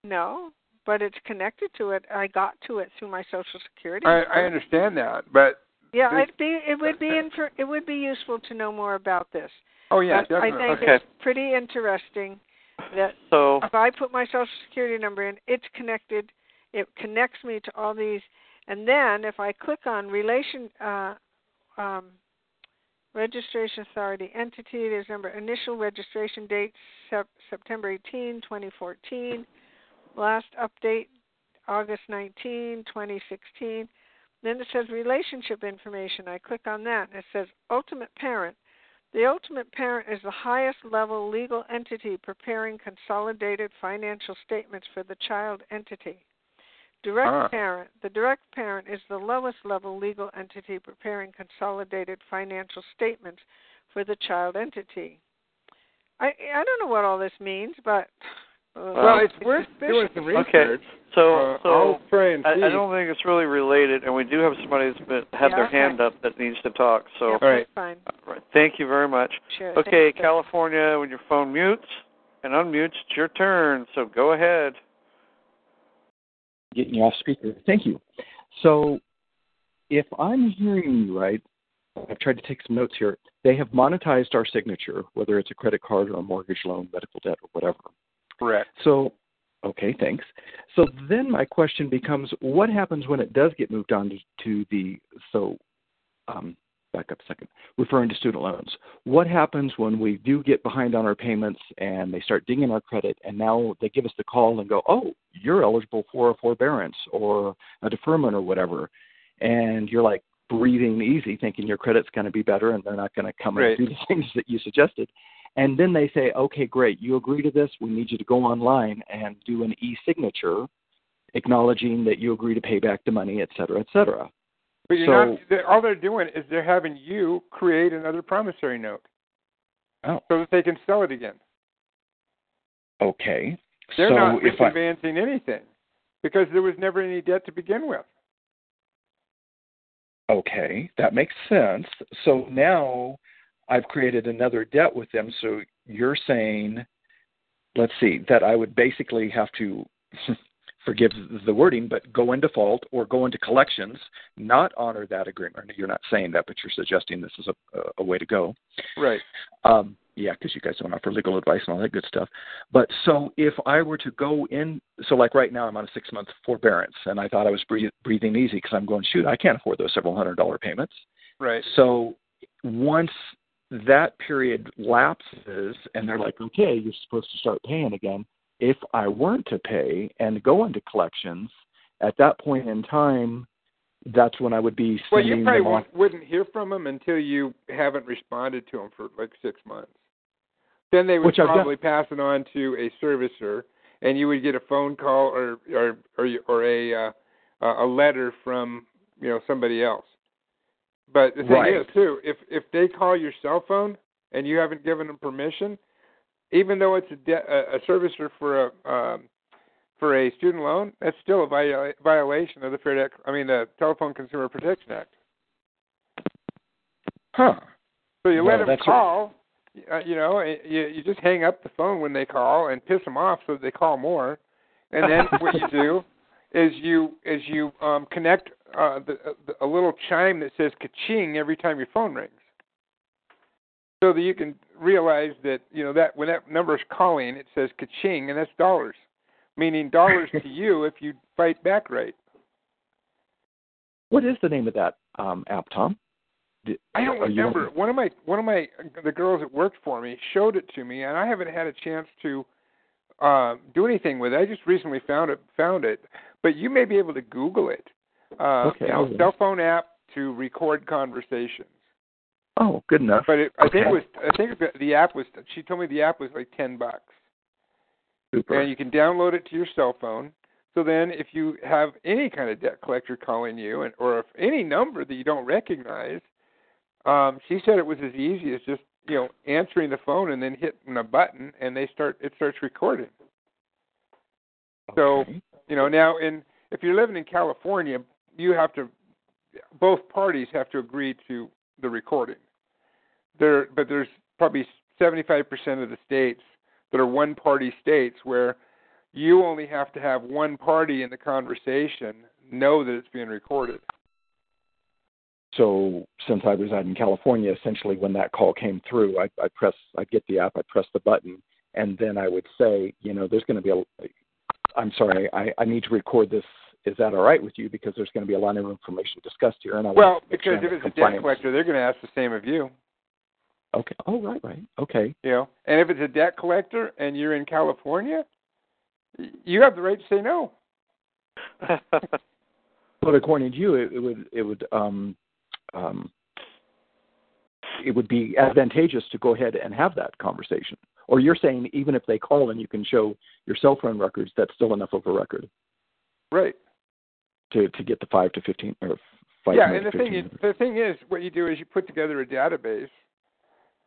Speaker 7: No, but it's connected to it. I got to it through my social security.
Speaker 6: I. I understand that, but
Speaker 7: Yeah,
Speaker 6: this-
Speaker 7: it'd be it would be infor- it would be useful to know more about this.
Speaker 6: oh yeah,
Speaker 7: But I think
Speaker 5: Okay.
Speaker 7: it's pretty interesting that
Speaker 5: so
Speaker 7: if I put my social security number in, it's connected. It connects me to all these, and then if I click on relation, uh, um, registration authority entity, there's number initial registration date sep- September 18, 2014. Last update August 19, 2016. Then it says relationship information. I click on that and it says ultimate parent. The ultimate parent is the highest level legal entity preparing consolidated financial statements for the child entity. Direct
Speaker 6: Ah.
Speaker 7: parent. The direct parent is the lowest level legal entity preparing consolidated financial statements for the child entity. I I don't know what all this means, but uh,
Speaker 6: well, it's worth doing
Speaker 7: suspicious.
Speaker 6: some
Speaker 5: Okay. so
Speaker 6: Uh,
Speaker 5: so
Speaker 6: I'll try and
Speaker 5: I. I don't think it's really related, and we do have somebody that's been, had
Speaker 7: Yeah,
Speaker 5: their
Speaker 7: okay.
Speaker 5: hand up that needs to talk. So,
Speaker 7: Yep,
Speaker 6: All right.
Speaker 7: fine.
Speaker 5: all right. thank you very much.
Speaker 7: Sure.
Speaker 5: Okay,
Speaker 7: thanks.
Speaker 5: California, when your phone mutes and unmutes, it's your turn. So go ahead.
Speaker 8: getting you off speaker. Thank you. So, if I'm hearing you right, I've tried to take some notes here. They have monetized our signature, whether it's a credit card or a mortgage loan, medical debt, or whatever.
Speaker 6: Correct.
Speaker 8: So, okay, thanks. So then my question becomes, what happens when it does get moved on to, the so? Um, back up a second. Referring to student loans, what happens when we do get behind on our payments and they start dinging our credit, and now they give us the call and go, "Oh, you're eligible for a forbearance or a deferment or whatever," and you're like breathing easy, thinking your credit's going to be better and they're not going to come
Speaker 6: Right.
Speaker 8: and do the things that you suggested. And then they say, okay, great, you agree to this. We need you to go online and do an e signature acknowledging that you agree to pay back the money, et cetera, et cetera.
Speaker 6: But you're
Speaker 8: So-
Speaker 6: not. All they're doing is they're having you create another promissory note.
Speaker 8: Oh.
Speaker 6: so that they can sell it again.
Speaker 8: Okay.
Speaker 6: They're
Speaker 8: so
Speaker 6: not
Speaker 8: I
Speaker 6: advancing anything because there was never any debt to begin with.
Speaker 8: okay, that makes sense. So now I've created another debt with them. So you're saying, let's see, that I would basically have to forgive the wording, but go in default or go into collections, not honor that agreement. You're not saying that, but you're suggesting this is a, a way to go.
Speaker 6: Right.
Speaker 8: Um, yeah, because you guys don't offer legal advice and all that good stuff. But so if I were to go in, so like right now I'm on a six month forbearance, and I thought I was breathe, breathing easy because I'm going, shoot, I can't afford those several hundred dollar payments.
Speaker 6: Right.
Speaker 8: So once that period lapses and they're like, okay, you're supposed to start paying again. If I weren't to pay and go into collections, at that point in time, that's when I would be
Speaker 6: Well, you probably wouldn't hear from them until you haven't responded to them for like six months. Then they would
Speaker 8: Which
Speaker 6: probably pass it on to a servicer, and you would get a phone call or or or, or a uh, a letter from you know somebody else. But the thing
Speaker 8: Right.
Speaker 6: is too, if if they call your cell phone and you haven't given them permission, even though it's a de- a, a servicer for a um, for a student loan, that's still a viola- violation of the Fair Debt. I mean, the Telephone Consumer Protection Act.
Speaker 8: Huh.
Speaker 6: So you
Speaker 8: Well,
Speaker 6: let them call, uh, you know, you you just hang up the phone when they call and piss them off so that they call more, and then what you do is you is you um, connect uh, the, the, a little chime that says "kaching" every time your phone rings, so that you can realize that you know that when that number is calling, it says "kaching" and that's dollars, meaning dollars to you if you fight back right.
Speaker 8: What is the name of that um, app, Tom? Did-
Speaker 6: I don't
Speaker 8: are you-
Speaker 6: remember. One of my one of my the girls that worked for me showed it to me, and I haven't had a chance to uh, do anything with it. I just recently found it. Found it, but you may be able to Google it. Uh,
Speaker 8: Okay,
Speaker 6: you know, cell phone app to record conversations.
Speaker 8: Oh, good enough.
Speaker 6: But it, I think it was. I think the, the app was. She told me the app was like ten bucks,
Speaker 8: Super.
Speaker 6: and you can download it to your cell phone. So then, if you have any kind of debt collector calling you, and or if any number that you don't recognize, um, she said it was as easy as just you know answering the phone and then hitting a button, and they start it starts recording. So you know now, in if you're living in California, you have to both parties have to agree to the recording. There, but there's probably 75% of the states that are one-party states where you only have to have one party in the conversation know that it's being recorded.
Speaker 8: So since I reside in California, essentially when that call came through, I, I press, I'd get the app, I'd press the button, and then I would say, you know, there's going to be a, I'm sorry, I, I need to record this. Is that all right with you? Because there's going to be a lot of information discussed here, and I
Speaker 6: Well,
Speaker 8: make sure
Speaker 6: because if it's a debt collector, they're going to ask the same of you.
Speaker 8: Okay. Oh, right, right. Okay.
Speaker 6: You know, and if it's a debt collector and you're in California, you have the right to say no.
Speaker 8: But according to you, it, it would, it would, um, um, it would be advantageous to go ahead and have that conversation. Or you're saying even if they call and you can show your cell phone records, that's still enough of a record
Speaker 6: Right.
Speaker 8: To to get the five to fifteen or five.
Speaker 6: yeah, and the thing is, the thing is, what you do is you put together a database,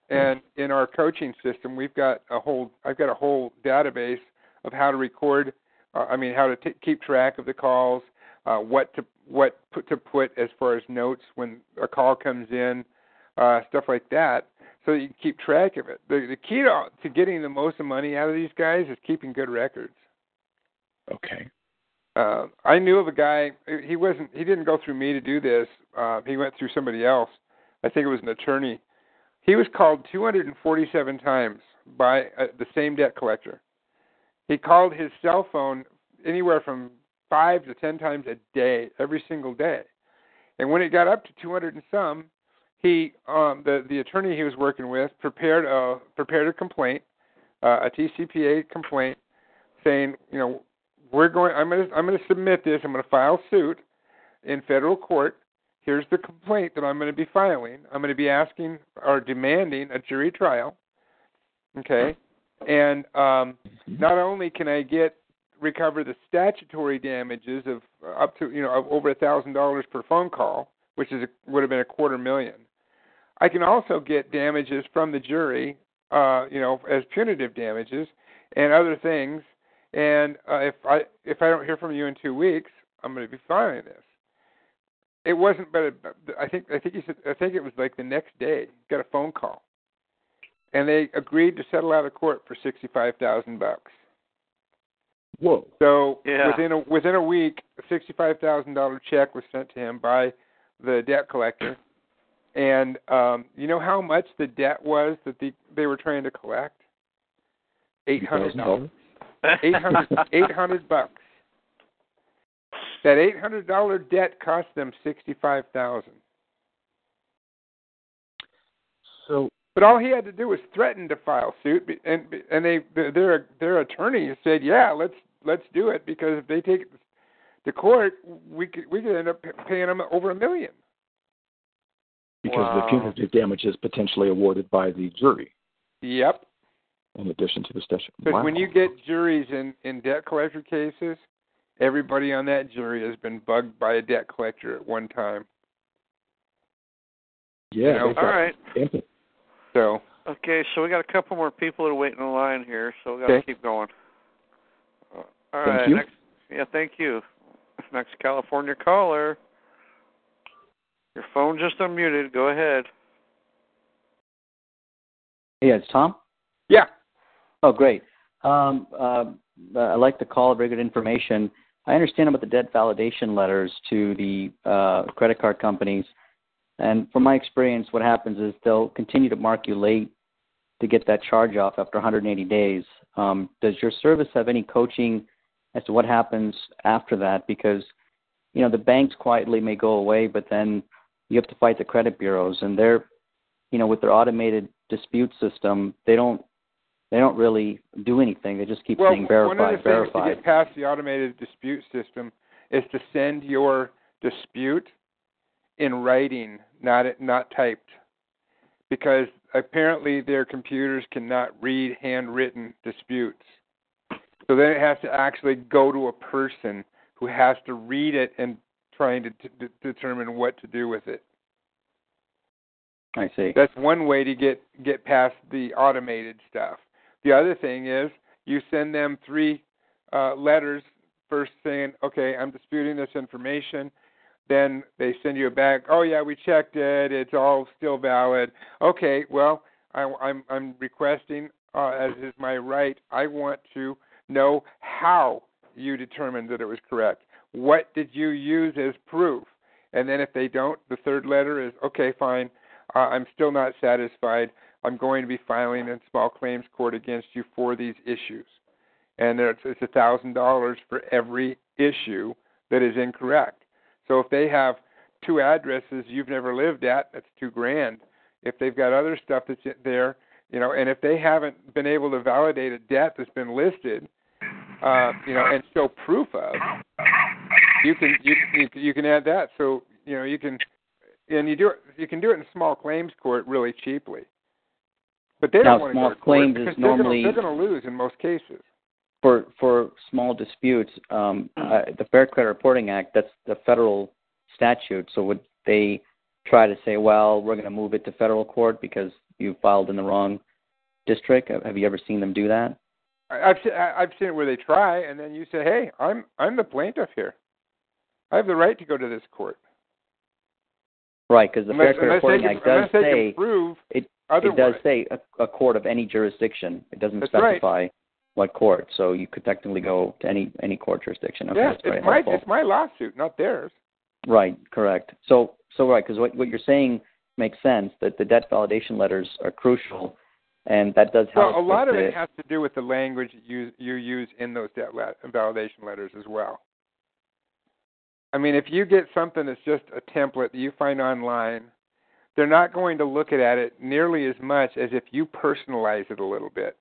Speaker 6: and in our coaching system, we've got a whole. I've got a whole database of how to record. Uh, I mean, how to t- keep track of the calls, uh, what to what put to put as far as notes when a call comes in, uh, stuff like that, so that you can keep track of it. The, the key to, to getting the most money out of these guys is keeping good records.
Speaker 8: Okay.
Speaker 6: Uh, I knew of a guy. He wasn't. He didn't go through me to do this. Uh, he went through somebody else. I think it was an attorney. He was called 247 times by uh, the same debt collector. He called his cell phone anywhere from five to ten times a day, every single day. And when it got up to 200 and some, he, um, the the attorney he was working with, prepared a prepared a complaint, uh, a TCPA complaint, saying, you know, we're going I'm going to I'm going to submit this. I'm going to file suit in federal court. Here's the complaint that I'm going to be filing. I'm going to be asking or demanding a jury trial. Okay? And um not only can I get recover the statutory damages of up to, you know, of over a $1000 per phone call, which is a, would have been a quarter million. I can also get damages from the jury uh, you know, as punitive damages and other things. And uh, if I if I don't hear from you in two weeks, I'm going to be filing this. It wasn't, but I think I think he said I think it was like the next day. Got a phone call, and they agreed to settle out of court for sixty five thousand bucks.
Speaker 8: Whoa!
Speaker 6: So
Speaker 5: Yeah.
Speaker 6: within a within a week, a sixty five thousand dollar check was sent to him by the debt collector. And um, you know how much the debt was that the, they were trying to collect? Eight hundred dollars. Eight hundred eight hundred bucks. That eight hundred dollar debt cost them sixty five thousand.
Speaker 8: So
Speaker 6: But all he had to do was threaten to file suit, be- and and they their their attorney said, "Yeah, let's let's do it because if they take it to court, we could we could end up paying them over a million.
Speaker 8: because
Speaker 5: Wow.
Speaker 8: the punitive damage is potentially awarded by the jury
Speaker 6: Yep.
Speaker 8: In addition to the session.
Speaker 6: Because
Speaker 8: Wow.
Speaker 6: when you get juries in in debt collector cases, everybody on that jury has been bugged by a debt collector at one time.
Speaker 8: yeah,
Speaker 6: you know,
Speaker 8: they've
Speaker 5: All
Speaker 8: got
Speaker 5: right.
Speaker 8: ample-
Speaker 6: So
Speaker 5: Okay, so we got a couple more people that are waiting in line here, so we got to
Speaker 6: Okay.
Speaker 5: keep going. Uh, All
Speaker 8: Thank
Speaker 5: right,
Speaker 8: you.
Speaker 5: next. Yeah, thank you. Next California caller. Your phone just unmuted. Go ahead.
Speaker 9: Yeah, it's Tom.
Speaker 6: yeah,
Speaker 9: Oh, great. Um, uh, I like the call. Very good information. I understand about the debt validation letters to the uh, credit card companies, and from my experience, what happens is they'll continue to mark you late to get that charge off after 180 days. Um, does your service have any coaching as to what happens after that? Because you know the banks quietly may go away, but then you have to fight the credit bureaus, and they're you know with their automated dispute system, they don't they don't really do anything. They just keep
Speaker 6: well,
Speaker 9: saying
Speaker 6: one of the
Speaker 9: verified,
Speaker 6: things to get past the automated dispute system is to send your dispute in writing, not not typed, because apparently their computers cannot read handwritten disputes. So then it has to actually go to a person who has to read it and trying to, to determine what to do with it.
Speaker 9: I see.
Speaker 6: That's one way to get get past the automated stuff. The other thing is you send them three uh, letters first saying, "Okay, I'm disputing this information." Then they send you back, "Oh yeah, we checked it. It's all still valid." Okay, well, I, I'm I'm requesting, uh, as is my right. I want to know how you determined that it was correct. What did you use as proof? And then if they don't, the third letter is, "Okay, fine. Uh, I'm still not satisfied. I'm going to be filing in small claims court against you for these issues. And it's a thousand dollars for every issue that is incorrect. So if they have two addresses you've never lived at, that's two grand. If they've got other stuff that's there, you know, and if they haven't been able to validate a debt that's been listed, uh, you know, and show proof of, you can you you, you can add that. So you know you can and you do it. You can do it in small claims court really cheaply. But they
Speaker 9: Now,
Speaker 6: don't want
Speaker 9: small
Speaker 6: to go to
Speaker 9: claims
Speaker 6: court
Speaker 9: is normally-
Speaker 6: they're going to lose in most cases.
Speaker 9: For for small disputes, um, uh, the Fair Credit Reporting Act that's the federal statute. So would they try to say, well, we're going to move it to federal court because you filed in the wrong district? Have you ever seen them do that?
Speaker 6: I- I've seen I've seen it where they try, and then you say, "Hey, I'm I'm the plaintiff here. I have the right to go to this court."
Speaker 9: Right, because the
Speaker 6: unless,
Speaker 9: Fair Credit Reporting Act does say
Speaker 6: prove
Speaker 9: it, it does say a, a court of any jurisdiction. It doesn't
Speaker 6: That's right.
Speaker 9: specify what court, so you could technically go to any any court jurisdiction. Okay, very
Speaker 6: it's my
Speaker 9: helpful.
Speaker 6: it's my lawsuit, not theirs.
Speaker 9: Right, correct. So, so right, because what what you're saying makes sense that the debt validation letters are crucial, and that does help.
Speaker 6: Well, a lot of
Speaker 9: the,
Speaker 6: it has to do with the language you you use in those debt la- validation letters as well. I mean, if you get something that's just a template that you find online, they're not going to look at it nearly as much as if you personalize it a little bit.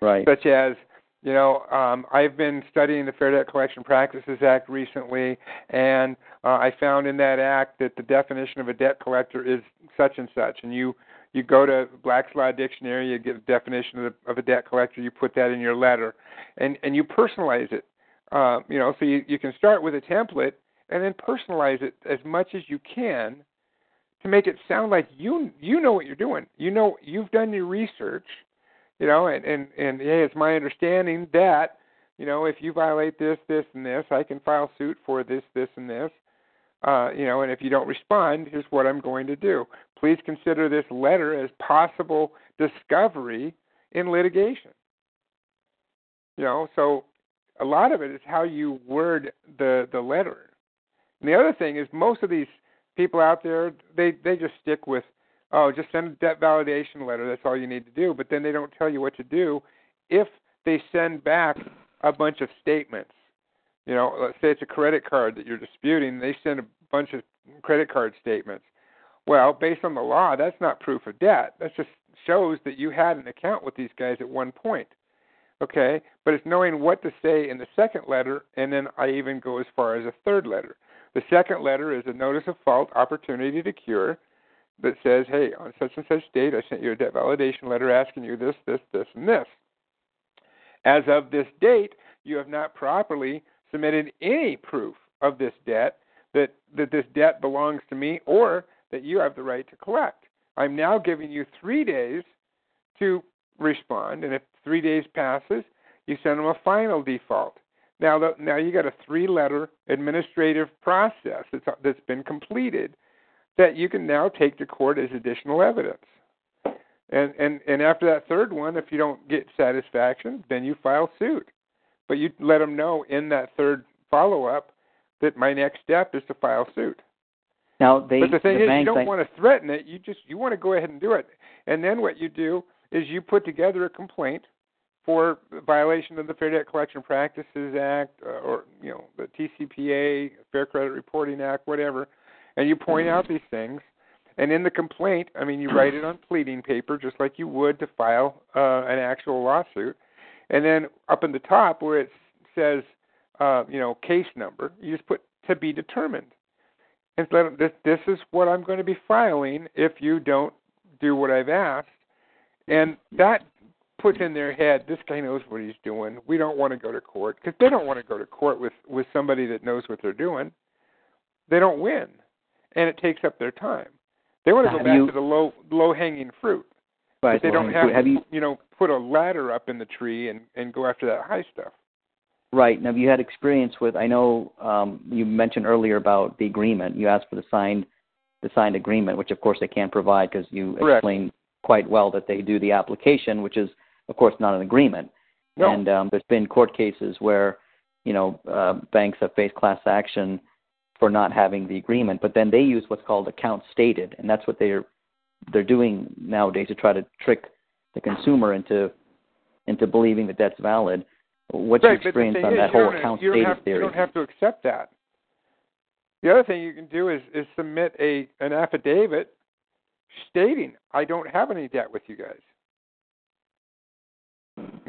Speaker 9: right.
Speaker 6: Such as, you know, um, I've been studying the Fair Debt Collection Practices Act recently, and uh, I found in that act that the definition of a debt collector is such and such, and you you go to Black's Law Dictionary, you get a definition of, the, of a debt collector, you put that in your letter, and and you personalize it. Uh, you know, so you you can start with a template and then personalize it as much as you can to make it sound like you you know what you're doing. You know you've done your research, You know, and and and hey, it's my understanding that you know if you violate this, this, and this, I can file suit for this, this, and this. Uh, you know, and if you don't respond, here's what I'm going to do. Please consider this letter as possible discovery in litigation. You know, so a lot of it is how you word the the letter. And the other thing is most of these people out there they they just stick with oh just send a debt validation letter that's all you need to do. But then they don't tell you what to do if they send back a bunch of statements. You know let's say it's a credit card that you're disputing they send a bunch of credit card statements. Well based on the law that's not proof of debt. That just shows that you had an account with these guys at one point okay? But it's knowing what to say in the second letter and then i even go as far as a third letter the second letter is a notice of fault opportunity to cure that says, hey, on such and such date, I sent you a debt validation letter asking you this, this, this, and this. As of this date, you have not properly submitted any proof of this debt, that, that this debt belongs to me, or that you have the right to collect. I'm now giving you three days to respond, and if three days passes, you send them a final default. Now, the, now you got a three-letter administrative process that's, that's been completed that you can now take to court as additional evidence. And and and after that third one, if you don't get satisfaction, then you file suit. But you let them know in that third follow-up that my next step is to file suit.
Speaker 9: Now they,
Speaker 6: but the thing
Speaker 9: the
Speaker 6: is, you don't want to threaten it. You just you want to go ahead and do it. And then what you do is you put together a complaint for violation of the Fair Debt Collection Practices Act uh, or you know the TCPA, Fair Credit Reporting Act, whatever, and you point out these things. And in the complaint, I mean, you write it on pleading paper just like you would to file uh, an actual lawsuit. And then up in the top where it says, uh, you know, case number, you just put to be determined. And them, this, this is what I'm going to be filing if you don't do what I've asked. And that puts in their head, this guy knows what he's doing. We don't want to go to court because they don't want to go to court with with somebody that knows what they're doing. They don't win, and it takes up their time. They want to go
Speaker 9: Have
Speaker 6: back
Speaker 9: you-
Speaker 6: to the low low hanging fruit.
Speaker 9: right,
Speaker 6: But they don't have,
Speaker 9: have
Speaker 6: to,
Speaker 9: you
Speaker 6: you know put a ladder up in the tree and and go after that high stuff.
Speaker 9: Right. Now, have you had experience with? I know um, you mentioned earlier about the agreement. You asked for the signed, the signed agreement, which of course they can't provide because you
Speaker 6: Correct.
Speaker 9: explained quite well that they do the application, which is of course not an agreement.
Speaker 6: No.
Speaker 9: And um, there's been court cases where, you know, uh, banks have faced class action for not having the agreement, but then they use what's called account stated, and that's what they're they're doing nowadays to try to trick the consumer into into believing that that's valid. What's
Speaker 6: right,
Speaker 9: your experience on
Speaker 6: is,
Speaker 9: that whole account
Speaker 6: you
Speaker 9: stated
Speaker 6: have, You don't have to accept that. The other thing you can do is is submit a an affidavit stating I don't have any debt with you guys.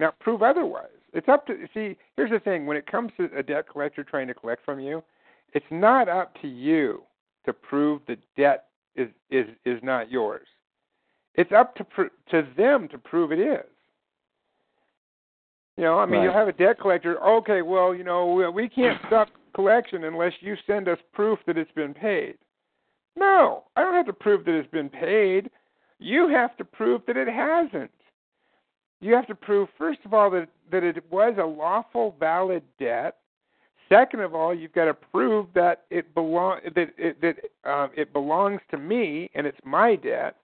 Speaker 6: Now prove otherwise. It's up to see. Here's the thing: when it comes to a debt collector trying to collect from you, it's not up to you to prove the debt is is is not yours. It's up to pr- to them to prove it is. You know, I mean,
Speaker 9: Right.
Speaker 6: you'll have a debt collector. Okay, well, you know, we- we can't stop collection unless you send us proof that it's been paid. No, I don't have to prove that it's been paid. You have to prove that it hasn't. You have to prove, first of all, that that it was a lawful, valid debt. Second of all, you've got to prove that it belong that it, that um, it belongs to me and it's my debt.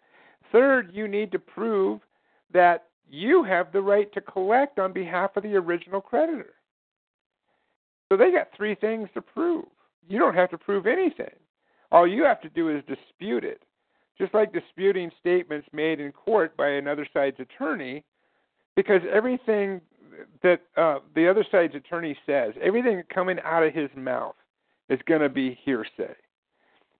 Speaker 6: Third, you need to prove that you have the right to collect on behalf of the original creditor. So they got three things to prove. You don't have to prove anything. All you have to do is dispute it. Just like disputing statements made in court by another side's attorney, because everything that uh, the other side's attorney says, everything coming out of his mouth is going to be hearsay.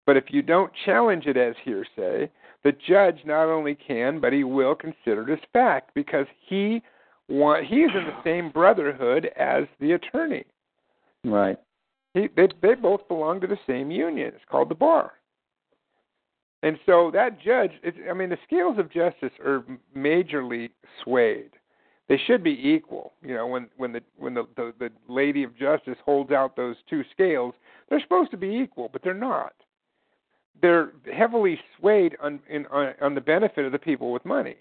Speaker 6: But if you don't challenge it as hearsay, the judge not only can, but he will consider it as fact because he want, he's in the same brotherhood as the attorney.
Speaker 9: Right.
Speaker 6: He, they they both belong to the same union. It's called the bar. And so that judge, it, I mean, the scales of justice are majorly swayed. They should be equal. You know, when when the when the, the the lady of justice holds out those two scales, they're supposed to be equal, but they're not. They're heavily swayed on in on, on the benefit of the people with money.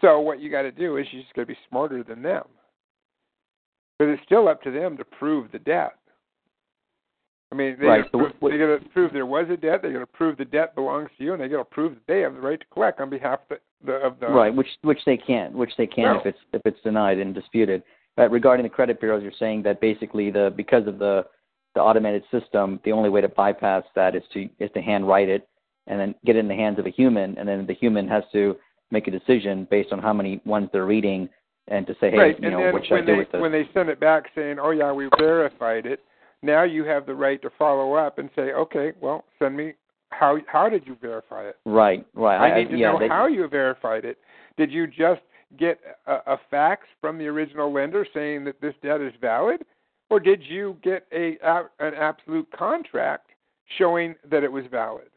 Speaker 6: So what you got to do is you just got to be smarter than them. But it's still up to them to prove the debt. I mean, they
Speaker 9: Right,
Speaker 6: got
Speaker 9: so
Speaker 6: to
Speaker 9: what- what-
Speaker 6: prove, to prove there was a debt. They got to prove the debt belongs to you, and they got to prove that they have the right to collect on behalf of the, the of the
Speaker 9: right, which which they can't, which they can
Speaker 6: No.
Speaker 9: if it's if it's denied and disputed. But regarding the credit bureaus, you're saying that basically the because of the the automated system, the only way to bypass that is to is to handwrite it and then get it in the hands of a human, and then the human has to make a decision based on how many ones they're reading and to say, hey,
Speaker 6: right,
Speaker 9: you
Speaker 6: and
Speaker 9: know, what should I do
Speaker 6: they
Speaker 9: with this?
Speaker 6: when they send it back saying, "Oh yeah, we verified it," now you have the right to follow up and say, "Okay, well, send me how how did you verify it?
Speaker 9: Right, right.
Speaker 6: I need to
Speaker 9: yeah,
Speaker 6: know
Speaker 9: they-
Speaker 6: how you verified it. Did you just get a, a fax from the original lender saying that this debt is valid, or did you get a a- an absolute contract showing that it was valid?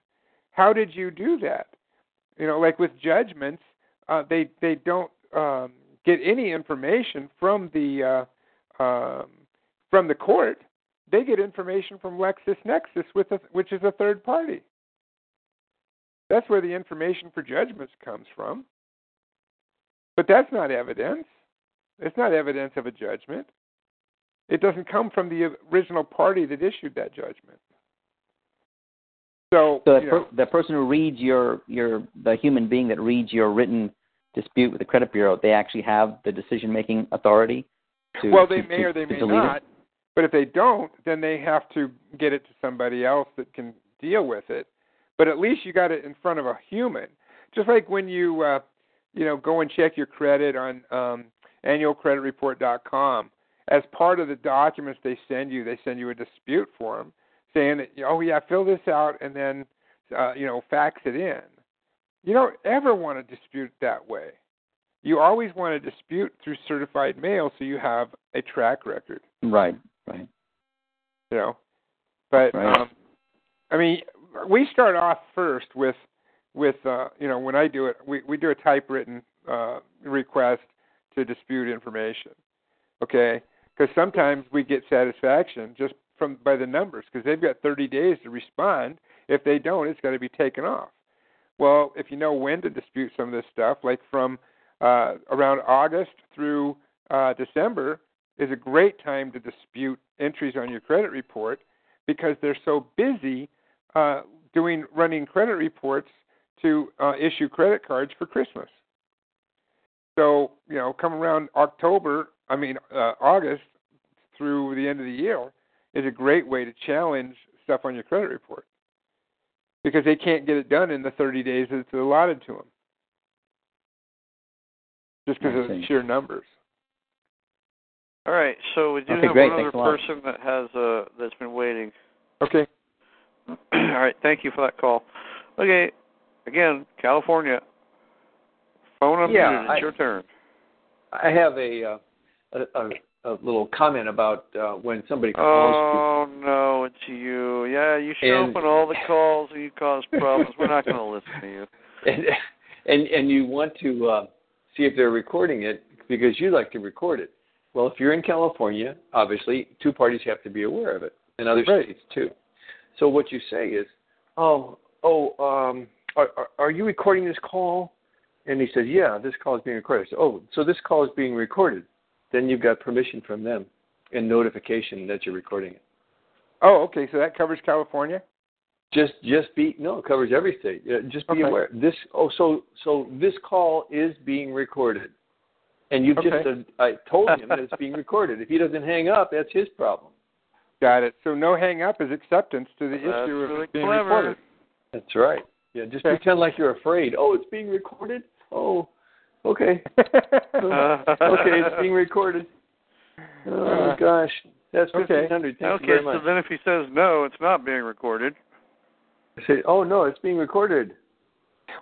Speaker 6: How did you do that? You know, like with judgments, uh, they they don't um, get any information from the uh, um, from the court. They get information from LexisNexis, with a, which is a third party. That's where the information for judgments comes from. But that's not evidence. It's not evidence of a judgment. It doesn't come from the original party that issued that judgment. So,
Speaker 9: So that,
Speaker 6: you
Speaker 9: per, that person who reads your your the human being that reads your written dispute with the credit bureau, they actually have the decision making authority. To,
Speaker 6: well, they
Speaker 9: to-
Speaker 6: may
Speaker 9: to-
Speaker 6: or they may
Speaker 9: delete it?
Speaker 6: not. But if they don't, then they have to get it to somebody else that can deal with it. But at least you got it in front of a human. Just like when you, uh, you know, go and check your credit on um, annualcreditreport.com. As part of the documents they send you, they send you a dispute form saying that, oh yeah, fill this out and then, uh, you know, fax it in. You don't ever want to dispute that way. You always want to dispute through certified mail so you have a track record
Speaker 9: Right, right.
Speaker 6: you know. But
Speaker 9: Right.
Speaker 6: um I mean we start off first with with uh you know when I do it we we do a typewritten uh request to dispute information. Okay? Cuz sometimes we get satisfaction just from by the numbers because they've got 30 days to respond. If they don't, it's got to be taken off. Well, if you know when to dispute some of this stuff, like from uh, around August through uh, December, is a great time to dispute entries on your credit report because they're so busy uh, doing running credit reports to uh, issue credit cards for Christmas. So you know, come around October, I mean uh, August through the end of the year is a great way to challenge stuff on your credit report because they can't get it done in the 30 days that's allotted to them just because
Speaker 9: I
Speaker 6: of sheer numbers.
Speaker 5: All right, so we do
Speaker 9: Okay,
Speaker 5: have
Speaker 9: great.
Speaker 5: one other
Speaker 9: Thanks a
Speaker 5: person that has uh that's been waiting.
Speaker 6: Okay.
Speaker 5: All right, thank you for that call. Okay, again, California. Phone unmuted.
Speaker 10: Yeah,
Speaker 5: it's
Speaker 10: I-
Speaker 5: your turn.
Speaker 10: I have a uh, a, a, a little comment about uh, when somebody calls
Speaker 5: Oh no, it's you. Yeah, you show
Speaker 10: And-
Speaker 5: up on all the calls and you cause problems. We're not going to listen to you.
Speaker 10: you, and and and you want to uh, see if they're recording it because you like to record it. Well, if you're in California, obviously two parties have to be aware of it, and other
Speaker 6: Right.
Speaker 10: states too. So what you say is, "Oh, oh, um, are, are are you recording this call?" And he says, "Yeah, this call is being recorded." So, oh, so this call is being recorded. Then you've got permission from them and notification that you're recording it.
Speaker 6: Oh, okay. So that covers California.
Speaker 10: Just just be no, it covers every state. Just be
Speaker 6: Okay.
Speaker 10: aware. This oh so so this call is being recorded. And you've just uh, I told him that it's being recorded. If he doesn't hang up, that's his problem.
Speaker 6: Got it. So no hang up is acceptance to the
Speaker 5: That's
Speaker 6: issue of
Speaker 5: really
Speaker 6: it being
Speaker 5: clever.
Speaker 6: recorded.
Speaker 10: That's right. Yeah, just
Speaker 6: Okay.
Speaker 10: pretend like you're afraid. Oh, it's being recorded? Oh, okay. okay, it's being recorded. Oh
Speaker 6: Uh,
Speaker 10: gosh. That's
Speaker 6: okay.
Speaker 10: fifteen hundred. Thank
Speaker 5: okay, so then if he says no, it's not being recorded.
Speaker 10: I say, Oh no, it's being recorded.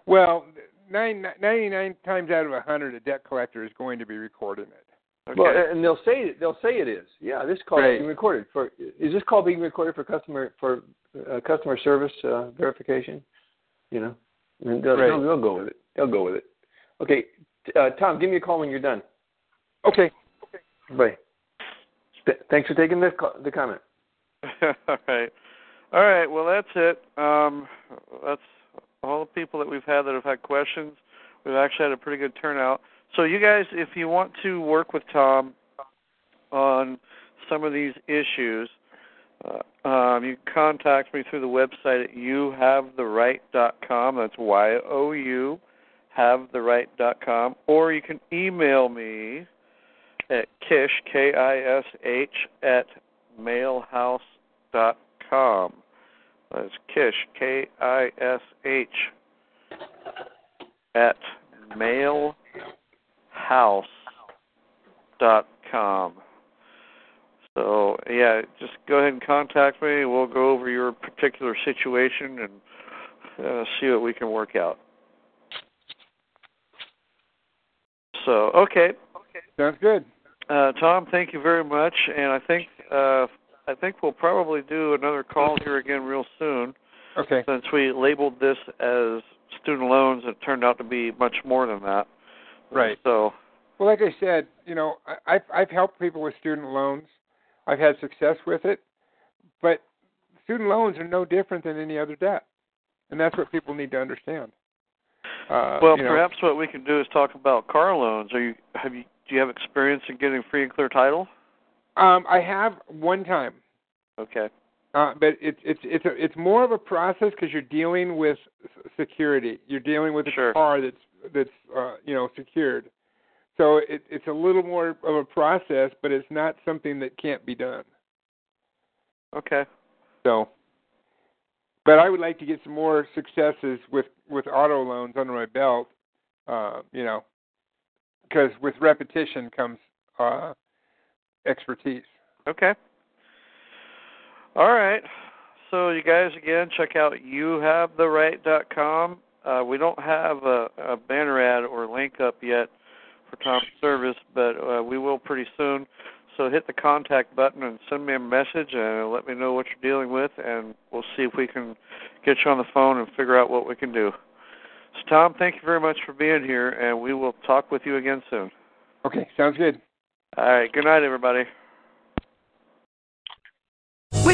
Speaker 6: well, nine, 99 times out of a 100, a debt collector is going to be recording it.
Speaker 5: Okay.
Speaker 10: Well, and they'll say they'll say it is. Yeah, this call
Speaker 6: Right.
Speaker 10: is being recorded for. Is this call being recorded for customer for uh, customer service uh, verification? You know, and they'll,
Speaker 6: Right.
Speaker 10: they'll, they'll go with it. They'll go with it. Okay, uh, Tom, give me a call when you're done.
Speaker 6: Okay.
Speaker 10: Bye. Th- thanks for taking the co- the comment.
Speaker 5: all right. All right. Well, that's it. Um, that's all the people that we've had that have had questions. We've actually had a pretty good turnout. So you guys, if you want to work with Tom on some of these issues, uh, um, you contact me through the website at youhavetheright.com. That's Y O U havetheright.com, or you can email me at kish k i s h at mailhouse.com. That's kish k i s h at mailhouse.com. So yeah, just go ahead and contact me. We'll go over your particular situation and uh, see what we can work out. So okay,
Speaker 6: Sounds good.
Speaker 5: uh, Tom, thank you very much, and I think uh, I think we'll probably do another call here again real soon.
Speaker 6: Okay.
Speaker 5: Since we labeled this as student loans, it turned out to be much more than that.
Speaker 6: Right.
Speaker 5: So
Speaker 6: Well, like I said, you know, I- I've I've helped people with student loans. I've had success with it, but student loans are no different than any other debt, and that's what people need to understand. Uh,
Speaker 5: well,
Speaker 6: you know,
Speaker 5: perhaps what we can do is talk about car loans. Are you have you do you have experience in getting free and clear title?
Speaker 6: Um, I have one time,
Speaker 5: Okay.
Speaker 6: uh, but it's it's it's a, it's more of a process because you're dealing with security. You're dealing with a
Speaker 5: Sure.
Speaker 6: car that's that's uh, you know secured. So it, it's a little more of a process, but it's not something that can't be done.
Speaker 5: Okay.
Speaker 6: So, but I would like to get some more successes with with auto loans under my belt. Uh, you know, because with repetition comes uh, expertise.
Speaker 5: Okay. All right. So you guys again check out youhavetheright.com. Uh, we don't have a, a banner ad or link up yet for Tom's service, but uh, we will pretty soon. So hit the contact button and send me a message and let me know what you're dealing with, and we'll see if we can get you on the phone and figure out what we can do. So Tom, thank you very much for being here, and we will talk with you again soon.
Speaker 6: Okay, sounds good.
Speaker 5: All right. Good night, everybody.